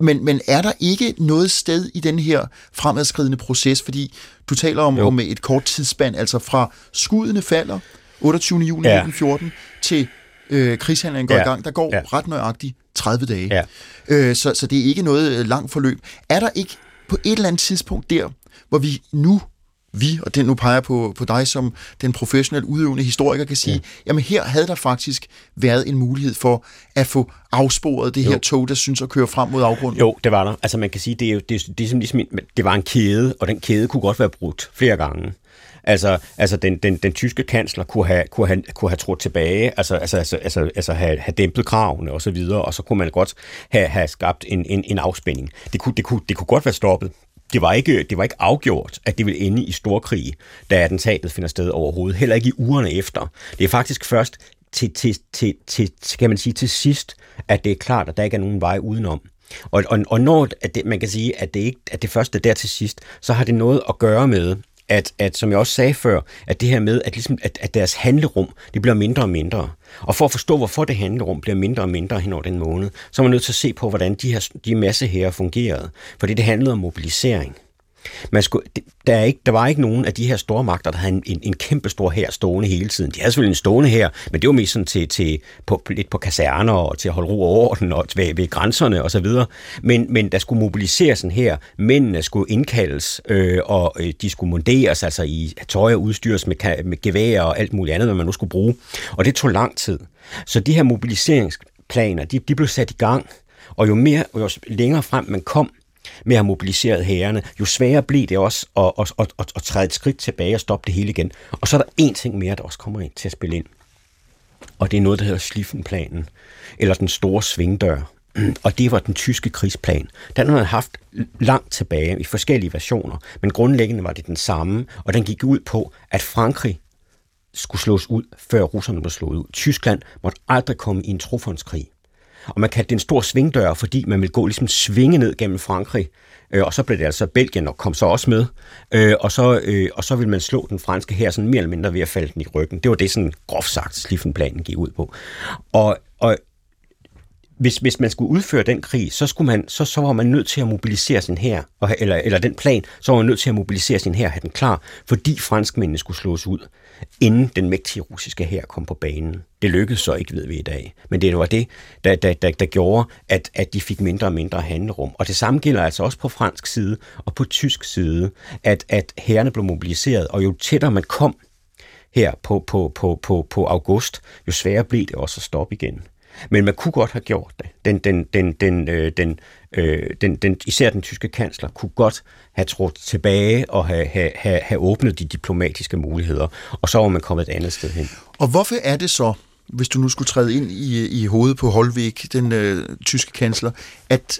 Men, men er der ikke noget sted i den her fremadskridende proces, fordi du taler om, om et kort tidsspand, altså fra skuddene falder 28. juni ja. 1914 til øh, krigshandlingen går ja. i gang, der går ja. ret nøjagtigt 30 dage. Ja. Øh, så, så det er ikke noget øh, langt forløb. Er der ikke på et eller andet tidspunkt der, hvor vi nu vi, og det nu peger på, på dig som den professionelle udøvende historiker, kan sige, ja. jamen her havde der faktisk været en mulighed for at få afsporet det jo. her tog, der synes at køre frem mod afgrunden. Jo, det var der. Altså man kan sige, det, er jo, det, det, er ligesom, det var en kæde, og den kæde kunne godt være brudt flere gange. Altså, altså den, den, den tyske kansler kunne have, kunne have, kunne have trådt tilbage, altså, altså, altså, altså, altså have, have dæmpet kravene og så videre, og så kunne man godt have, have skabt en, en, en afspænding. Det kunne, det, kunne, det kunne godt være stoppet det var, ikke, det var ikke afgjort, at det ville ende i storkrig, da attentatet finder sted overhovedet. Heller ikke i ugerne efter. Det er faktisk først til, til, til, til, kan man sige, til sidst, at det er klart, at der ikke er nogen vej udenom. Og, og, og når at det, man kan sige, at det, ikke, at det første der til sidst, så har det noget at gøre med, at, at som jeg også sagde før, at det her med, at, ligesom, at, at deres handlerum, det bliver mindre og mindre. Og for at forstå, hvorfor det handlerum bliver mindre og mindre hen over den måned, så er man nødt til at se på, hvordan de her de masse her fungerede. Fordi det handlede om mobilisering. Man skulle, der, er ikke, der var ikke nogen af de her store magter, der havde en, en, en kæmpe stor her stående hele tiden. De havde selvfølgelig en stående her, men det var mest sådan til, til på, lidt på kaserner og til at holde ro og orden og ved, ved grænserne og så videre. Men, men der skulle mobiliseres sådan her. Mændene skulle indkaldes, øh, og øh, de skulle munderes, altså i tøj og udstyres med, med gevær og alt muligt andet, hvad man nu skulle bruge. Og det tog lang tid. Så de her mobiliseringsplaner, de, de blev sat i gang, og jo mere, jo længere frem man kom, med at have mobiliseret hærene, jo sværere blev det også at, at, at, at, at træde et skridt tilbage og stoppe det hele igen. Og så er der en ting mere, der også kommer ind til at spille ind. Og det er noget, der hedder Schlieffenplanen, eller den store svingdør. Og det var den tyske krigsplan. Den har man haft langt tilbage i forskellige versioner, men grundlæggende var det den samme, og den gik ud på, at Frankrig skulle slås ud, før russerne blev slået ud. Tyskland måtte aldrig komme i en trofondskrig. Og man kaldte det en stor svingdør, fordi man ville gå ligesom svinge ned gennem Frankrig, øh, og så blev det altså Belgien, og kom så også med, øh, og, så, øh, og så ville man slå den franske her sådan mere eller mindre ved at falde den i ryggen. Det var det, sådan groft sagt, Sliffenplanen gik ud på. Og, og hvis, hvis man skulle udføre den krig, så, skulle man, så, så var man nødt til at mobilisere sin her, eller, eller den plan, så var man nødt til at mobilisere sin her, have den klar, fordi franskmændene skulle slås ud, inden den mægtige russiske her kom på banen. Det lykkedes så ikke, ved vi i dag. Men det var det, der, der, der, der gjorde, at, at de fik mindre og mindre handlerum. Og det samme gælder altså også på fransk side og på tysk side, at, at herrene blev mobiliseret, og jo tættere man kom her på, på, på, på, på august, jo sværere blev det også at stoppe igen. Men man kunne godt have gjort det. Den, den, den, den, øh, den, øh, den, den, især den tyske kansler kunne godt have trådt tilbage og have, have, have, have åbnet de diplomatiske muligheder, og så var man kommet et andet sted hen. Og hvorfor er det så, hvis du nu skulle træde ind i, i hovedet på Holvæk, den øh, tyske kansler, at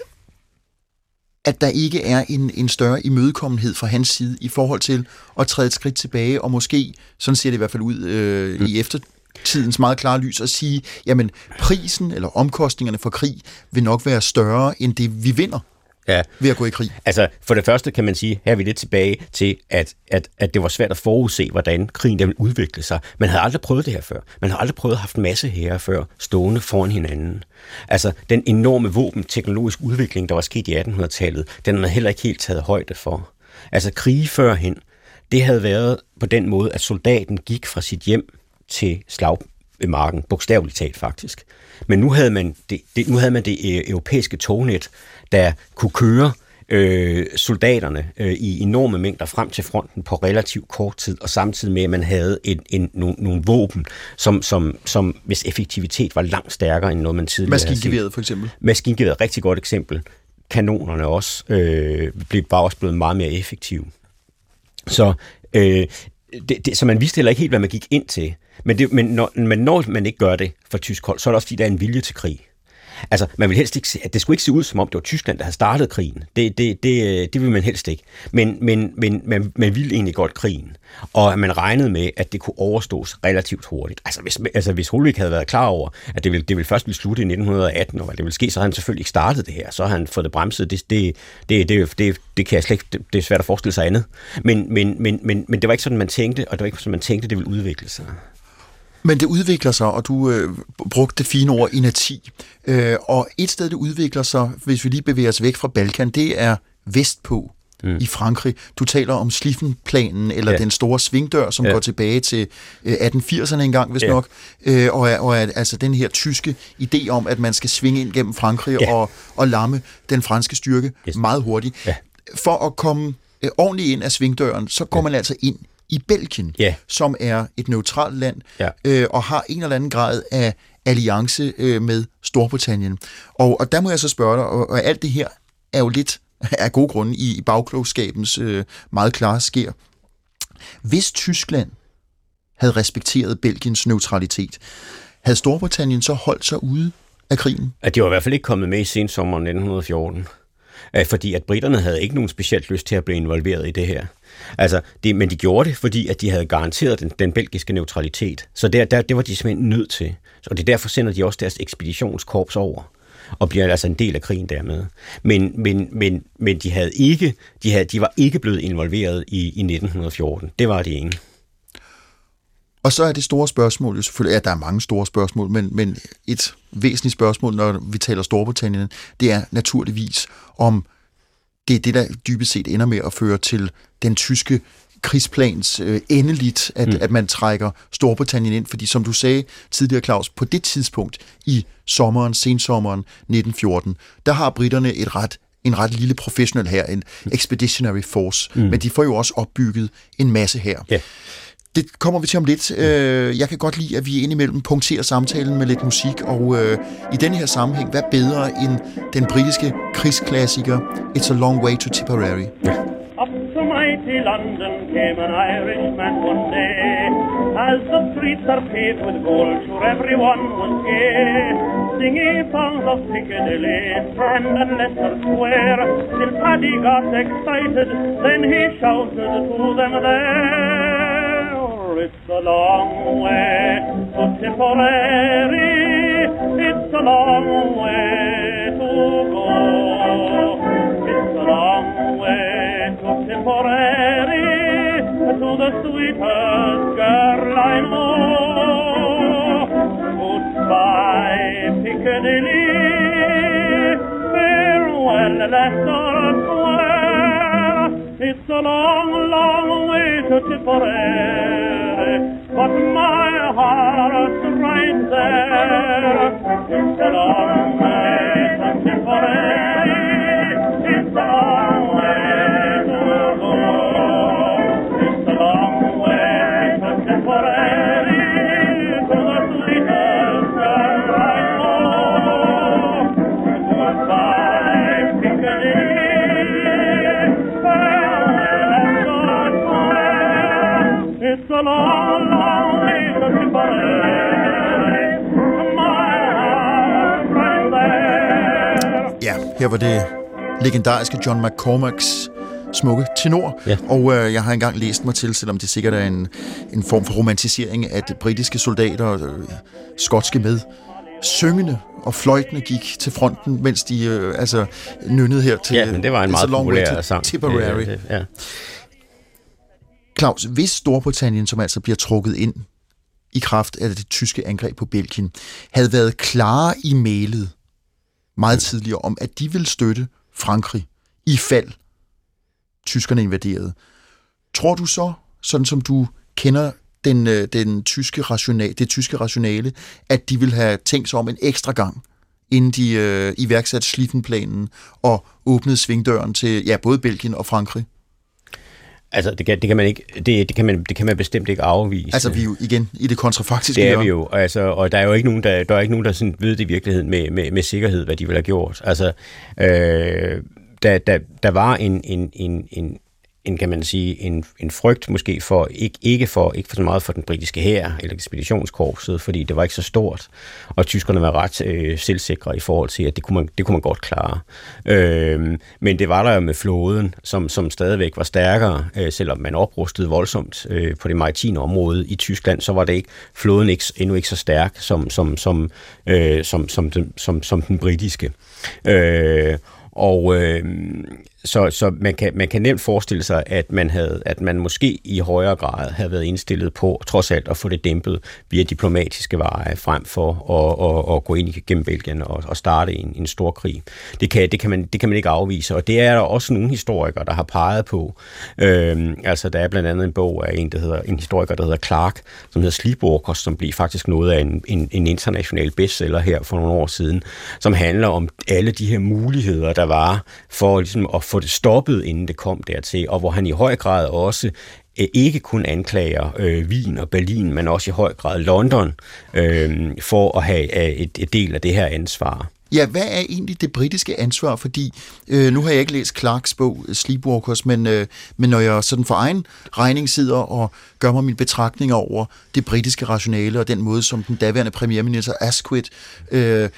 at der ikke er en, en større imødekommenhed fra hans side i forhold til at træde et skridt tilbage, og måske, sådan ser det i hvert fald ud øh, mm. i efter, tidens meget klare lys at sige, jamen prisen eller omkostningerne for krig vil nok være større end det, vi vinder ja. ved at gå i krig. Altså, for det første kan man sige, her er vi lidt tilbage til, at, at, at det var svært at forudse, hvordan krigen ville udvikle sig. Man havde aldrig prøvet det her før. Man havde aldrig prøvet at have haft en masse her før, stående foran hinanden. Altså, den enorme våben, teknologisk udvikling, der var sket i 1800-tallet, den havde heller ikke helt taget højde for. Altså, krige førhen, det havde været på den måde, at soldaten gik fra sit hjem til slag ved marken, bogstaveligt talt faktisk. Men nu havde man det, det, nu havde man det øh, europæiske tognet, der kunne køre øh, soldaterne øh, i enorme mængder frem til fronten på relativt kort tid, og samtidig med, at man havde en, en, nogle, nogle våben, som, som, som hvis effektivitet var langt stærkere end noget, man tidligere Maskingeværet for eksempel? Maskingeværet er et rigtig godt eksempel. Kanonerne også øh, blev bare også blevet meget mere effektive. Så øh, det, det, så man vidste heller ikke helt, hvad man gik ind til. Men, det, men, når, men når man ikke gør det for tysk hold, så er det også fordi, der er en vilje til krig. Altså, man vil helst ikke se, at det skulle ikke se ud, som om det var Tyskland, der havde startet krigen. Det, det, det, øh, det vil man helst ikke. Men, men, men man, man ville egentlig godt krigen. Og man regnede med, at det kunne overstås relativt hurtigt. Altså, hvis, altså, hvis Holvik havde været klar over, at det ville, det ville først blive slutte i 1918, og hvad det ville ske, så havde han selvfølgelig ikke startet det her. Så havde han fået det bremset. Det, det, det, det, det, det kan jeg slet ikke, det, det er svært at forestille sig andet. Men, men, men, men, men det var ikke sådan, man tænkte, og det var ikke sådan, man tænkte, det ville udvikle sig. Men det udvikler sig, og du øh, brugte det fine ord inerti. Øh, og et sted, det udvikler sig, hvis vi lige bevæger os væk fra Balkan, det er vestpå mm. i Frankrig. Du taler om Sliffenplanen, eller ja. den store svingdør, som ja. går tilbage til øh, 1880'erne engang, hvis ja. nok. Øh, og, er, og er altså den her tyske idé om, at man skal svinge ind gennem Frankrig ja. og, og lamme den franske styrke yes. meget hurtigt. Ja. For at komme øh, ordentligt ind af svingdøren, så går ja. man altså ind i Belgien, ja. som er et neutralt land ja. øh, og har en eller anden grad af alliance øh, med Storbritannien. Og, og der må jeg så spørge dig, og, og alt det her er jo lidt af gode grunde i, i bagklogskabens øh, meget klare sker. Hvis Tyskland havde respekteret Belgiens neutralitet, havde Storbritannien så holdt sig ude af krigen? At de var i hvert fald ikke kommet med i sensommeren 1914 fordi at britterne havde ikke nogen specielt lyst til at blive involveret i det her. Altså, det, men de gjorde det, fordi at de havde garanteret den, den belgiske neutralitet. Så der, der, det var de simpelthen nødt til. Og det er derfor sender de også deres ekspeditionskorps over og bliver altså en del af krigen dermed. Men, men, men, men de, havde ikke, de, havde, de var ikke blevet involveret i, i 1914. Det var de ikke. Og så er det store spørgsmål jo selvfølgelig, ja, der er mange store spørgsmål, men, men et væsentligt spørgsmål, når vi taler Storbritannien, det er naturligvis, om det er det, der dybest set ender med at føre til den tyske krigsplans øh, endeligt, at, mm. at man trækker Storbritannien ind, fordi som du sagde tidligere, Claus, på det tidspunkt i sommeren, sensommeren 1914, der har britterne et ret en ret lille professionel her, en mm. expeditionary force, mm. men de får jo også opbygget en masse her. Yeah. Det kommer vi til om lidt. Øh, jeg kan godt lide, at vi indimellem punkterer samtalen med lidt musik, og øh, i denne her sammenhæng, hvad bedre end den britiske krigsklassiker It's a Long Way to Tipperary? Ja. Up to mighty London came an Irishman one day As the streets are paved with gold, sure everyone was gay Singing songs of Piccadilly, Strand and Leicester Square Till Paddy got excited, then he shouted to them there it's a long way to Tipperary, It's a long way to go. It's a long way to Tipperary, to the sweetest girl I know. Goodbye, Piccadilly. Farewell, Leicester Square. It's a long, long way to Tipperary, but my heart's right there. Her var det legendariske John McCormacks smukke tenor, Ja. og øh, jeg har engang læst mig til, selvom det sikkert er en, en form for romantisering, at britiske soldater, øh, skotske med, syngende og fløjtende gik til fronten, mens de øh, altså nynnede her til Ja, men det var en It's a meget populær sang. Tipperary. Øh, Ja. Claus, hvis Storbritannien, som altså bliver trukket ind i kraft af det tyske angreb på Belgien, havde været klare i mailet meget tidligere om, at de vil støtte Frankrig i fald tyskerne invaderede, tror du så, sådan som du kender den, øh, den tyske rationale, det tyske rationale, at de vil have tænkt sig om en ekstra gang, inden de øh, iværksatte Schlieffen-planen og åbnede svingdøren til ja, både Belgien og Frankrig? Altså, det kan, det, kan man ikke, det, det, kan man, det kan man bestemt ikke afvise. Altså, vi er jo igen i det kontrafaktiske Det er vi jo, altså, og der er jo ikke nogen, der, der, er ikke nogen, der sådan ved det i virkeligheden med, med, med sikkerhed, hvad de ville have gjort. Altså, øh, der, der, der var en, en, en, en, en, kan man sige, en, en frygt måske for, ikke, ikke for, ikke for så meget for den britiske hær eller ekspeditionskorpset, fordi det var ikke så stort, og tyskerne var ret øh, selvsikre i forhold til, at det kunne man, det kunne man godt klare. Øh, men det var der jo med flåden, som, som stadigvæk var stærkere, øh, selvom man oprustede voldsomt øh, på det maritime område i Tyskland, så var det ikke, flåden ikke, endnu ikke så stærk som, som, som, øh, som, som, den, som, som den britiske. Øh, og øh, så, så man, kan, man kan nemt forestille sig, at man, havde, at man måske i højere grad havde været indstillet på trods alt at få det dæmpet via diplomatiske veje, frem for at, at, at gå ind gennem Belgien og, og starte en, en stor krig. Det kan, det, kan man, det kan man ikke afvise, og det er der også nogle historikere, der har peget på. Øhm, altså, der er blandt andet en bog af en, der hedder, en historiker, der hedder Clark, som hedder Sleepwalkers, som blev faktisk noget af en, en, en international bestseller her for nogle år siden, som handler om alle de her muligheder, der var for ligesom, at få det stoppet, inden det kom dertil, og hvor han i høj grad også øh, ikke kun anklager øh, Wien og Berlin, men også i høj grad London øh, for at have øh, et, et del af det her ansvar. Ja, hvad er egentlig det britiske ansvar? Fordi øh, nu har jeg ikke læst Clarks bog øh, Sleepwalkers, men, øh, men når jeg sådan for egen regning sidder og gør mig mine betragtninger over det britiske rationale og den måde, som den daværende premierminister Asquith øh,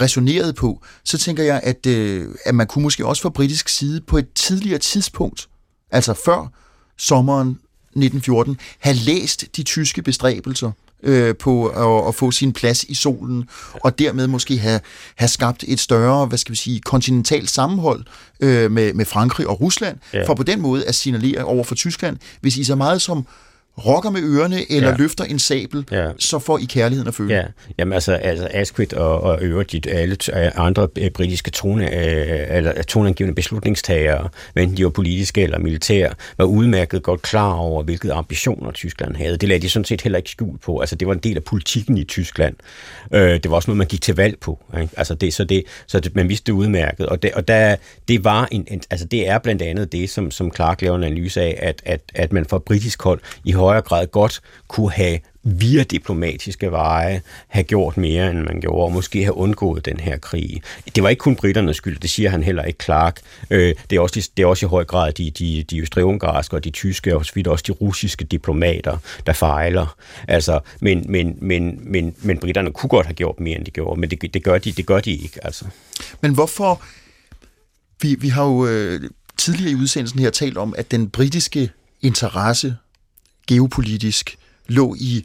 resonerede på, så tænker jeg, at, øh, at man kunne måske også fra britisk side på et tidligere tidspunkt, altså før sommeren 1914, have læst de tyske bestræbelser øh, på at, at få sin plads i solen, og dermed måske have, have skabt et større, hvad skal vi sige, kontinentalt sammenhold øh, med, med Frankrig og Rusland, Ja. for på den måde at signalere over for Tyskland, hvis I så meget som rokker med ørerne eller Ja. løfter en sabel, Ja. så får I kærligheden at føle. Ja, jamen altså, altså Asquith og, og øvrigt alle t- andre øh, britiske tone, øh, eller toneangivende beslutningstagere, enten de var politiske eller militære, var udmærket godt klar over, hvilke ambitioner Tyskland havde. Det lagde de sådan set heller ikke skjul på. Altså, det var en del af politikken i Tyskland. Øh, det var også noget, man gik til valg på. Ikke? Altså, det, så det, så det, man vidste det udmærket. Og, det, og der, det var en, en, altså, det er blandt andet det, som, som Clark laver en analyse af, at, at, at man fra britisk hold i højere grad godt kunne have via diplomatiske veje have gjort mere, end man gjorde, og måske have undgået den her krig. Det var ikke kun britternes skyld, det siger han heller ikke, Clark. Øh, det, er også, det er også i høj grad de, de, de østrig-ungarske og de tyske, og så vidt også de russiske diplomater, der fejler. Altså, men, men, men, men, men britterne kunne godt have gjort mere, end de gjorde, men det, det, gør, de, det gør de ikke. Altså. Men hvorfor... Vi, vi har jo øh, tidligere i udsendelsen her talt om, at den britiske interesse geopolitisk lå i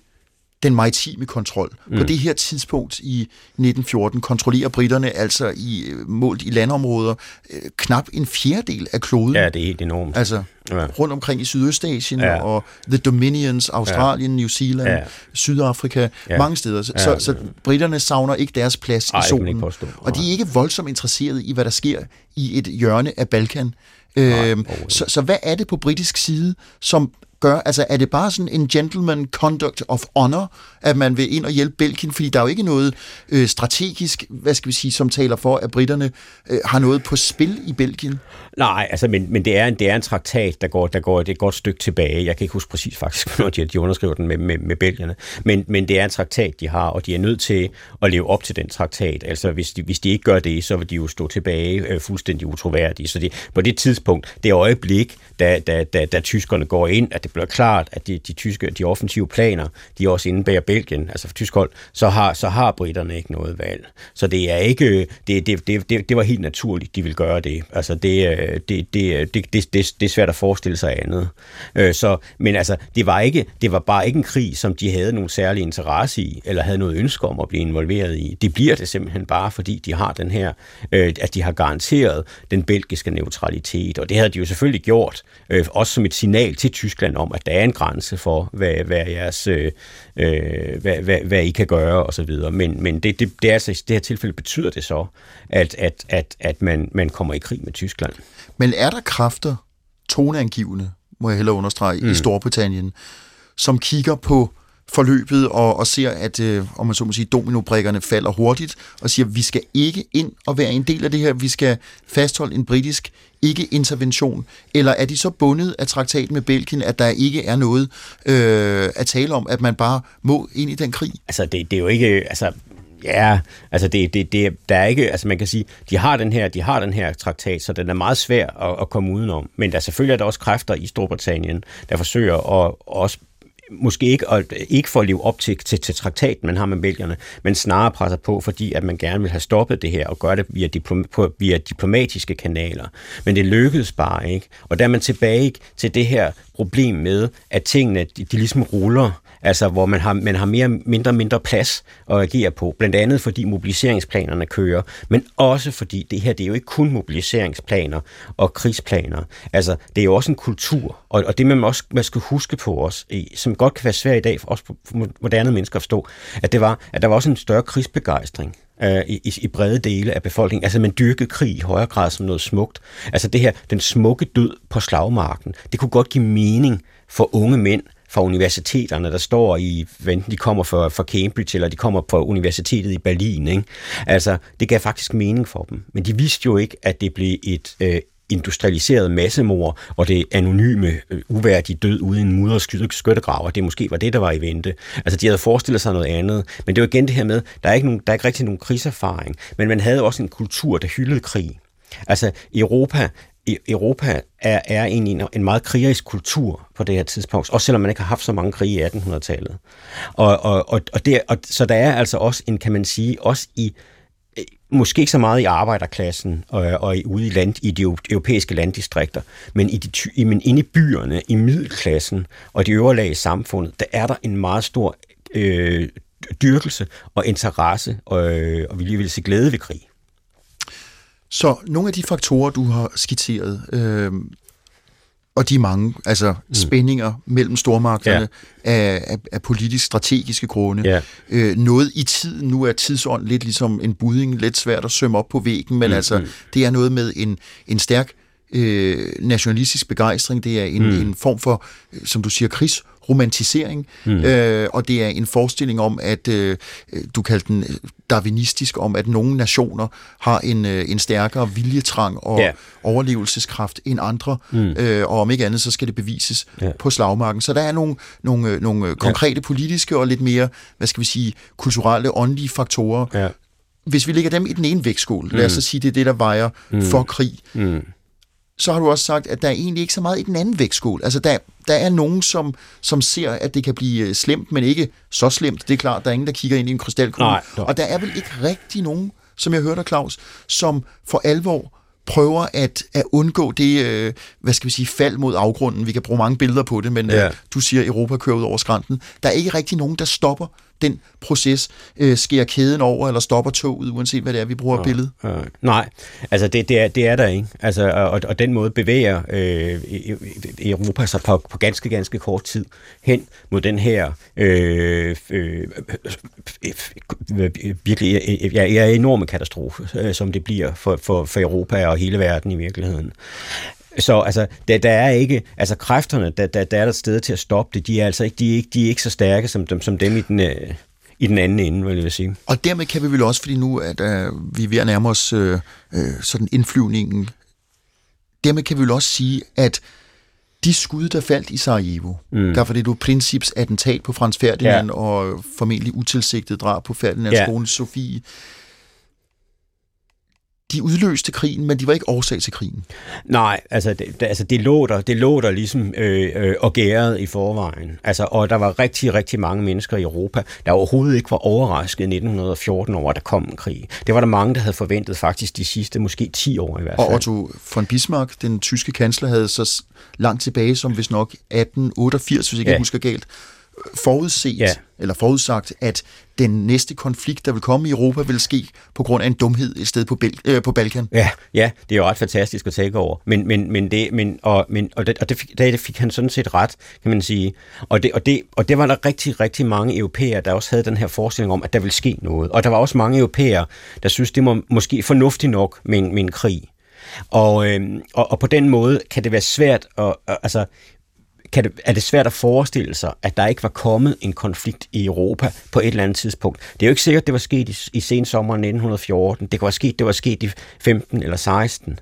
den maritime kontrol. Mm. På det her tidspunkt i 1914 kontrollerer britterne altså i øh, målt i landområder øh, knap en fjerdedel af kloden. Ja, det er helt enormt. Altså Ja. rundt omkring i Sydøstasien Ja. og The Dominions, Australien, ja. New Zealand, Ja. Sydafrika, Ja. mange steder. Så, Ja. så, så britterne savner ikke deres plads Ej, i solen. Og de er ikke voldsomt interesserede i, hvad der sker i et hjørne af Balkan. Overhovedet så, så hvad er det på britisk side, som gøre? altså er det bare sådan en gentleman conduct of honor, at man vil ind og hjælpe Belgien, fordi der er jo ikke noget øh, strategisk, hvad skal vi sige, som taler for, at britterne øh, har noget på spil i Belgien? Nej, altså, men, men det, er en, det er en traktat, der går, der går et, et godt stykke tilbage. Jeg kan ikke huske præcis faktisk, hvornår de, de underskriver den med, med, med belgierne. Men, men det er en traktat, de har, og de er nødt til at leve op til den traktat. Altså, hvis de, hvis de ikke gør det, så vil de jo stå tilbage øh, fuldstændig utroværdige. Så det, på det tidspunkt, det øjeblik, da, da, da, da tyskerne går ind, at det bliver klart, at de, de tyske, de offensive planer, de også indebærer Belgien, altså for tysk hold, så har, så har britterne ikke noget valg. Så det er ikke, øh, det, det, det, det, det var helt naturligt, de ville gøre det. Altså det, øh, øh, det, det, det, det, det, det er svært at forestille sig andet. Øh, Så, men altså, det var, ikke, det var bare ikke en krig, som de havde nogen særlig interesse i, eller havde noget ønske om at blive involveret i. Det bliver det simpelthen bare, fordi de har den her, øh, at de har garanteret den belgiske neutralitet, og det havde de jo selvfølgelig gjort, øh, også som et signal til Tyskland om, at der er en grænse for, hvad, hvad, jeres, øh, øh, hvad, hvad, hvad I kan gøre, og så videre. Men, men det, det, det, er altså, i det her tilfælde betyder det så, at, at, at, at man, man kommer i krig med Tyskland. Men er der kræfter, toneangivende, må jeg hellere understrege, mm. i Storbritannien, som kigger på forløbet og, og ser, at øh, om man så må sige, dominobrikkerne falder hurtigt, og siger, at vi skal ikke ind og være en del af det her, vi skal fastholde en britisk ikke-intervention, eller er de så bundet af traktaten med Belgien, at der ikke er noget øh, at tale om, at man bare må ind i den krig? Altså, det, det er jo ikke... Altså, ja, altså det, det, det, der er ikke, altså man kan sige, de har den her, de har den her traktat, så den er meget svær at, at komme udenom. Men der selvfølgelig er der også kræfter i Storbritannien, der forsøger at også måske ikke, at, ikke for at leve op til, til, til traktaten, man har med belgierne, men snarere presser på, fordi at man gerne vil have stoppet det her og gøre det via, diplom, på, via diplomatiske kanaler. Men det lykkedes bare ikke. Og der er man tilbage til det her problem med, at tingene, de, de ligesom ruller, altså hvor man har, man har mere, mindre mindre plads at agere på, blandt andet fordi mobiliseringsplanerne kører, men også fordi det her, det er jo ikke kun mobiliseringsplaner og krigsplaner, altså det er jo også en kultur, og, og det man også man skal huske på os, som godt kan være svært i dag for os for moderne mennesker at forstå, at det var, at der var også en større krigsbegejstring øh, i, i brede dele af befolkningen. Altså man dyrkede krig i højere grad som noget smukt. Altså det her, den smukke død på slagmarken, det kunne godt give mening for unge mænd, fra universiteterne, der står i, enten de kommer fra, fra Cambridge, eller de kommer fra universitetet i Berlin. Ikke? Altså, det gav faktisk mening for dem. Men de vidste jo ikke, at det blev et øh, industrialiseret massemord, og det anonyme, øh, uværdige død uden en mudret skyttegrav, og det måske var det, der var i vente. Altså, de havde forestillet sig noget andet. Men det var igen det her med, der er ikke, nogen, der er ikke rigtig nogen krigserfaring, men man havde også en kultur, der hyldede krig. Altså, Europa Europa er, er egentlig en, en meget krigerisk kultur på det her tidspunkt, også selvom man ikke har haft så mange krige i 1800-tallet. Og, og, og, og, det, og så der er altså også en, kan man sige, også i eh, måske ikke så meget i arbejderklassen og, og ude i, land, i de europæiske landdistrikter, men, i de, i, men inde i byerne, i middelklassen og de øvre lag i samfundet, der er der en meget stor øh, dyrkelse og interesse og, og vi vil se glæde ved krig. Så nogle af de faktorer, du har skitseret, øh, og de mange altså mm. spændinger mellem stormagterne ja. af, af, af politisk strategiske grunde. Ja. Øh, noget i tiden, nu er tidsånd lidt ligesom en budding, lidt svært at sømme op på væggen, men mm. altså det er noget med en, en stærk øh, nationalistisk begejstring, det er en, mm. en form for, øh, som du siger, krigsromantisering, mm. øh, og det er en forestilling om, at øh, du kaldte den darwinistisk, om at nogle nationer har en, øh, en stærkere viljetrang og Ja. overlevelseskraft end andre, mm. øh, og om ikke andet, så skal det bevises Ja. på slagmarken. Så der er nogle, nogle, øh, nogle øh, konkrete politiske og lidt mere, hvad skal vi sige, kulturelle, åndelige faktorer. Ja. Hvis vi lægger dem i den ene vægtskål, lad os så sige, det er det, der vejer mm. for krig, Mm. Så har du også sagt, at der er egentlig ikke så meget i den anden vægtskål. Altså, der, der er nogen, som, som ser, at det kan blive øh, slemt, men ikke så slemt. Det er klart, der er ingen, der kigger ind i en krystalkugle. Nej, nej. Og der er vel ikke rigtig nogen, som jeg hørte dig, Claus, som for alvor prøver at, at undgå det, øh, hvad skal vi sige, fald mod afgrunden. Vi kan bruge mange billeder på det, men Ja. ja. øh, du siger, at Europa kører ud over skrænten. Der er ikke rigtig nogen, der stopper den proces, øh, skærer kæden over, eller stopper toget, uanset hvad det er, vi bruger billedet. Øh, nej, altså det, det, er, det er der ikke. Altså, og, og den måde bevæger øh, i- i- Europa sig på, på ganske, ganske kort tid hen mod den her øh, øh, øh, virkelig ja, ja, enorme katastrofe, øh, som det bliver for, for, for Europa og hele verden i virkeligheden. Så altså, der, der er ikke, altså kræfterne, der, der, der er der sted til at stoppe det, de er altså ikke, de er ikke, de er ikke så stærke som dem, som dem i den, øh, i den anden ende, vil jeg sige. Og dermed kan vi vel også, fordi nu at, øh, vi er ved at nærme os øh, øh, sådan indflyvningen, dermed kan vi vel også sige, at de skud, der faldt i Sarajevo, mm. der var det du princips attentat på Frans Ferdinand ja. og formentlig utilsigtet drab på Ferdinands Ja. Sofie, de udløste krigen, men de var ikke årsag til krigen. Nej, altså det, altså det lå der, det lå der ligesom øh, øh, og gæret i forvejen. Altså, og der var rigtig, rigtig mange mennesker i Europa, der overhovedet ikke var overrasket i 1914 over, at der kom en krig. Det var der mange, der havde forventet faktisk de sidste måske 10 år i hvert fald. Og Otto von Bismarck, den tyske kansler, havde så langt tilbage som hvis nok 1888, hvis ikke Ja. jeg husker galt, forudset, Ja. eller forudsagt, at den næste konflikt, der vil komme i Europa, vil ske på grund af en dumhed et sted på, Bel- øh, på Balkan. Ja, ja, det er jo ret fantastisk at tænke over. Men, men, men det, men, og, men, og, det, og det, fik, det fik han sådan set ret, kan man sige. Og det, og, det, og det var der rigtig, rigtig mange europæere, der også havde den her forestilling om, at der ville ske noget. Og der var også mange europæere, der synes, det var måske fornuftigt nok med en, med en krig. Og, øhm, og, og på den måde kan det være svært at altså, kan det, er det svært at forestille sig, at der ikke var kommet en konflikt i Europa på et eller andet tidspunkt. Det er jo ikke sikkert, det var sket i, i sensommeren 1914. Det kan være sket, det var sket i 15 eller 16.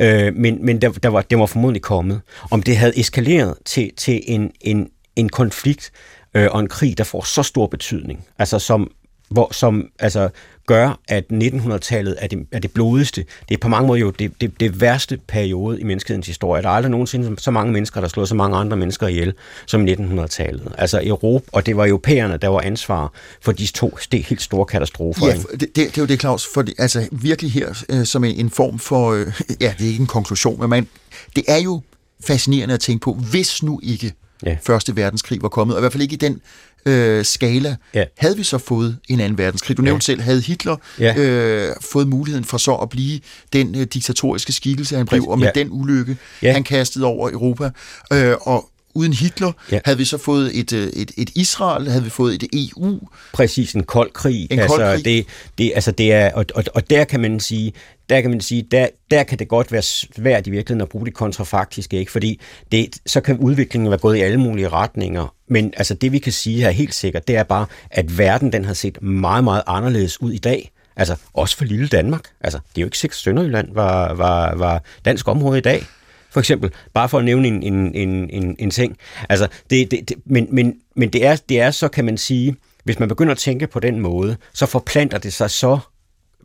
Øh, men men der, der var, det var formodentlig kommet. Om det havde eskaleret til, til en, en, en konflikt øh, og en krig, der får så stor betydning, altså som, hvor, som altså, gør, at 1900-tallet er det, er det blodigste. Det er på mange måder jo det, det, det værste periode i menneskehedens historie. Der er aldrig nogensinde så mange mennesker, der slået så mange andre mennesker ihjel som i 1900-tallet. Altså Europa, og det var europæerne, der var ansvar for de to st- helt store katastrofer. Ja, det, det, det er jo det, Claus, for det, altså virkelig her øh, som en, en form for, øh, ja, det er ikke en konklusion, men man, det er jo fascinerende at tænke på, hvis nu ikke ja. Første Verdenskrig var kommet, og i hvert fald ikke i den øh, skala, Ja. havde vi så fået en anden verdenskrig. Du nævnte selv, havde Hitler Ja. øh, fået muligheden for så at blive den øh, diktatoriske skikkelse, han blev, og med Ja. den ulykke, Ja. han kastede over Europa, øh, og uden Hitler Ja. havde vi så fået et, øh, et, et Israel, havde vi fået et EU, præcis en kold krig. En altså, kold krig. Det, det, altså det er, og, og, og der kan man sige, der kan man sige, der, der kan det godt være svært i virkeligheden at bruge det kontrafaktiske, ikke? fordi det, så kan udviklingen være gået i alle mulige retninger. Men altså det vi kan sige her helt sikkert, det er bare, at verden den har set meget, meget anderledes ud i dag. Altså også for lille Danmark. Altså det er jo ikke sikkert, Sønderjylland var, var, var dansk område i dag. For eksempel, bare for at nævne en, en, en, en, en ting. Altså, det, det, det, men men, men det, er, det er så, kan man sige, hvis man begynder at tænke på den måde, så forplanter det sig så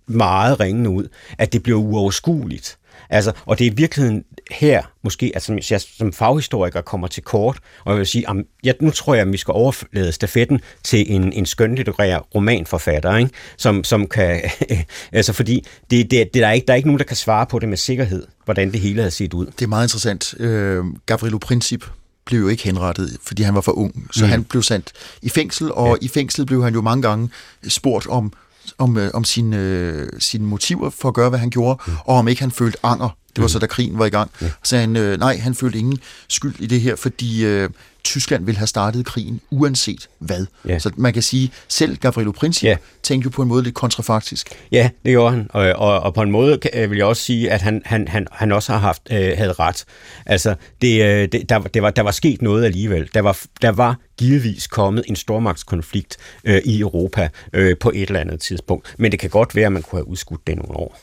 meget ringende ud, at det bliver uoverskueligt. Altså, og det er i virkeligheden her, måske, altså, hvis jeg som faghistoriker kommer til kort, og jeg vil sige, am, ja, nu tror jeg, at vi skal overlade stafetten til en, en skønlitterær romanforfatter, ikke? Som, som kan, altså fordi det, det, det, der, er ikke, der er ikke nogen, der kan svare på det med sikkerhed, hvordan det hele havde set ud. Det er meget interessant. Øh, Gavrilo Princip blev jo ikke henrettet, fordi han var for ung. Så mm. han blev sendt i fængsel, og ja. i fængsel blev han jo mange gange spurgt om, om, øh, om sine, øh, sine motiver for at gøre, hvad han gjorde, mm. og om ikke han følte anger. Det var så, da krigen var i gang. Ja. Så han, øh, nej, han følte ingen skyld i det her, fordi øh, Tyskland ville have startet krigen, uanset hvad. Ja. Så man kan sige, selv Gavrilo Princip Ja. tænkte jo på en måde lidt kontrafaktisk. Ja, det gjorde han, og, og, og på en måde kan- øh, vil jeg også sige, at han, han, han, han også har haft øh, havde ret. Altså, det, øh, det, der, det var, der var sket noget alligevel. Der var, der var givetvis kommet en stormagtskonflikt øh, i Europa øh, på et eller andet tidspunkt, men det kan godt være, at man kunne have udskudt det nogle år.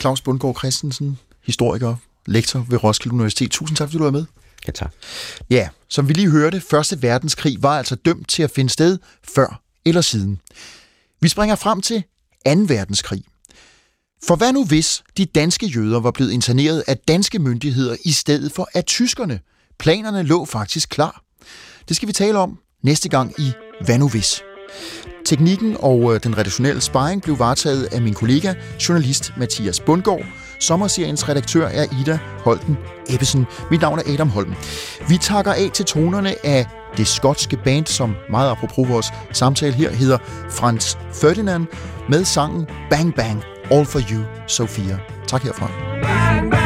Claus Bundgaard Christensen, historiker, lektor ved Roskilde Universitet. Tusind tak, fordi du var med. Ja, tak. Ja, som vi lige hørte, Første Verdenskrig var altså dømt til at finde sted før eller siden. Vi springer frem til 2. verdenskrig. For hvad nu hvis de danske jøder var blevet interneret af danske myndigheder i stedet for af tyskerne? Planerne lå faktisk klar. Det skal vi tale om næste gang i Hvad nu hvis? Teknikken og øh, den redaktionelle sparring blev varetaget af min kollega, journalist Mathias Bundgaard. Sommerseriens redaktør er Ida Holten Ebbesen. Mit navn er Adam Holm. Vi takker af til tonerne af det skotske band, som meget apropos vores samtale her hedder Franz Ferdinand, med sangen Bang Bang, All For You, Sofia. Tak herfra. Bang, bang,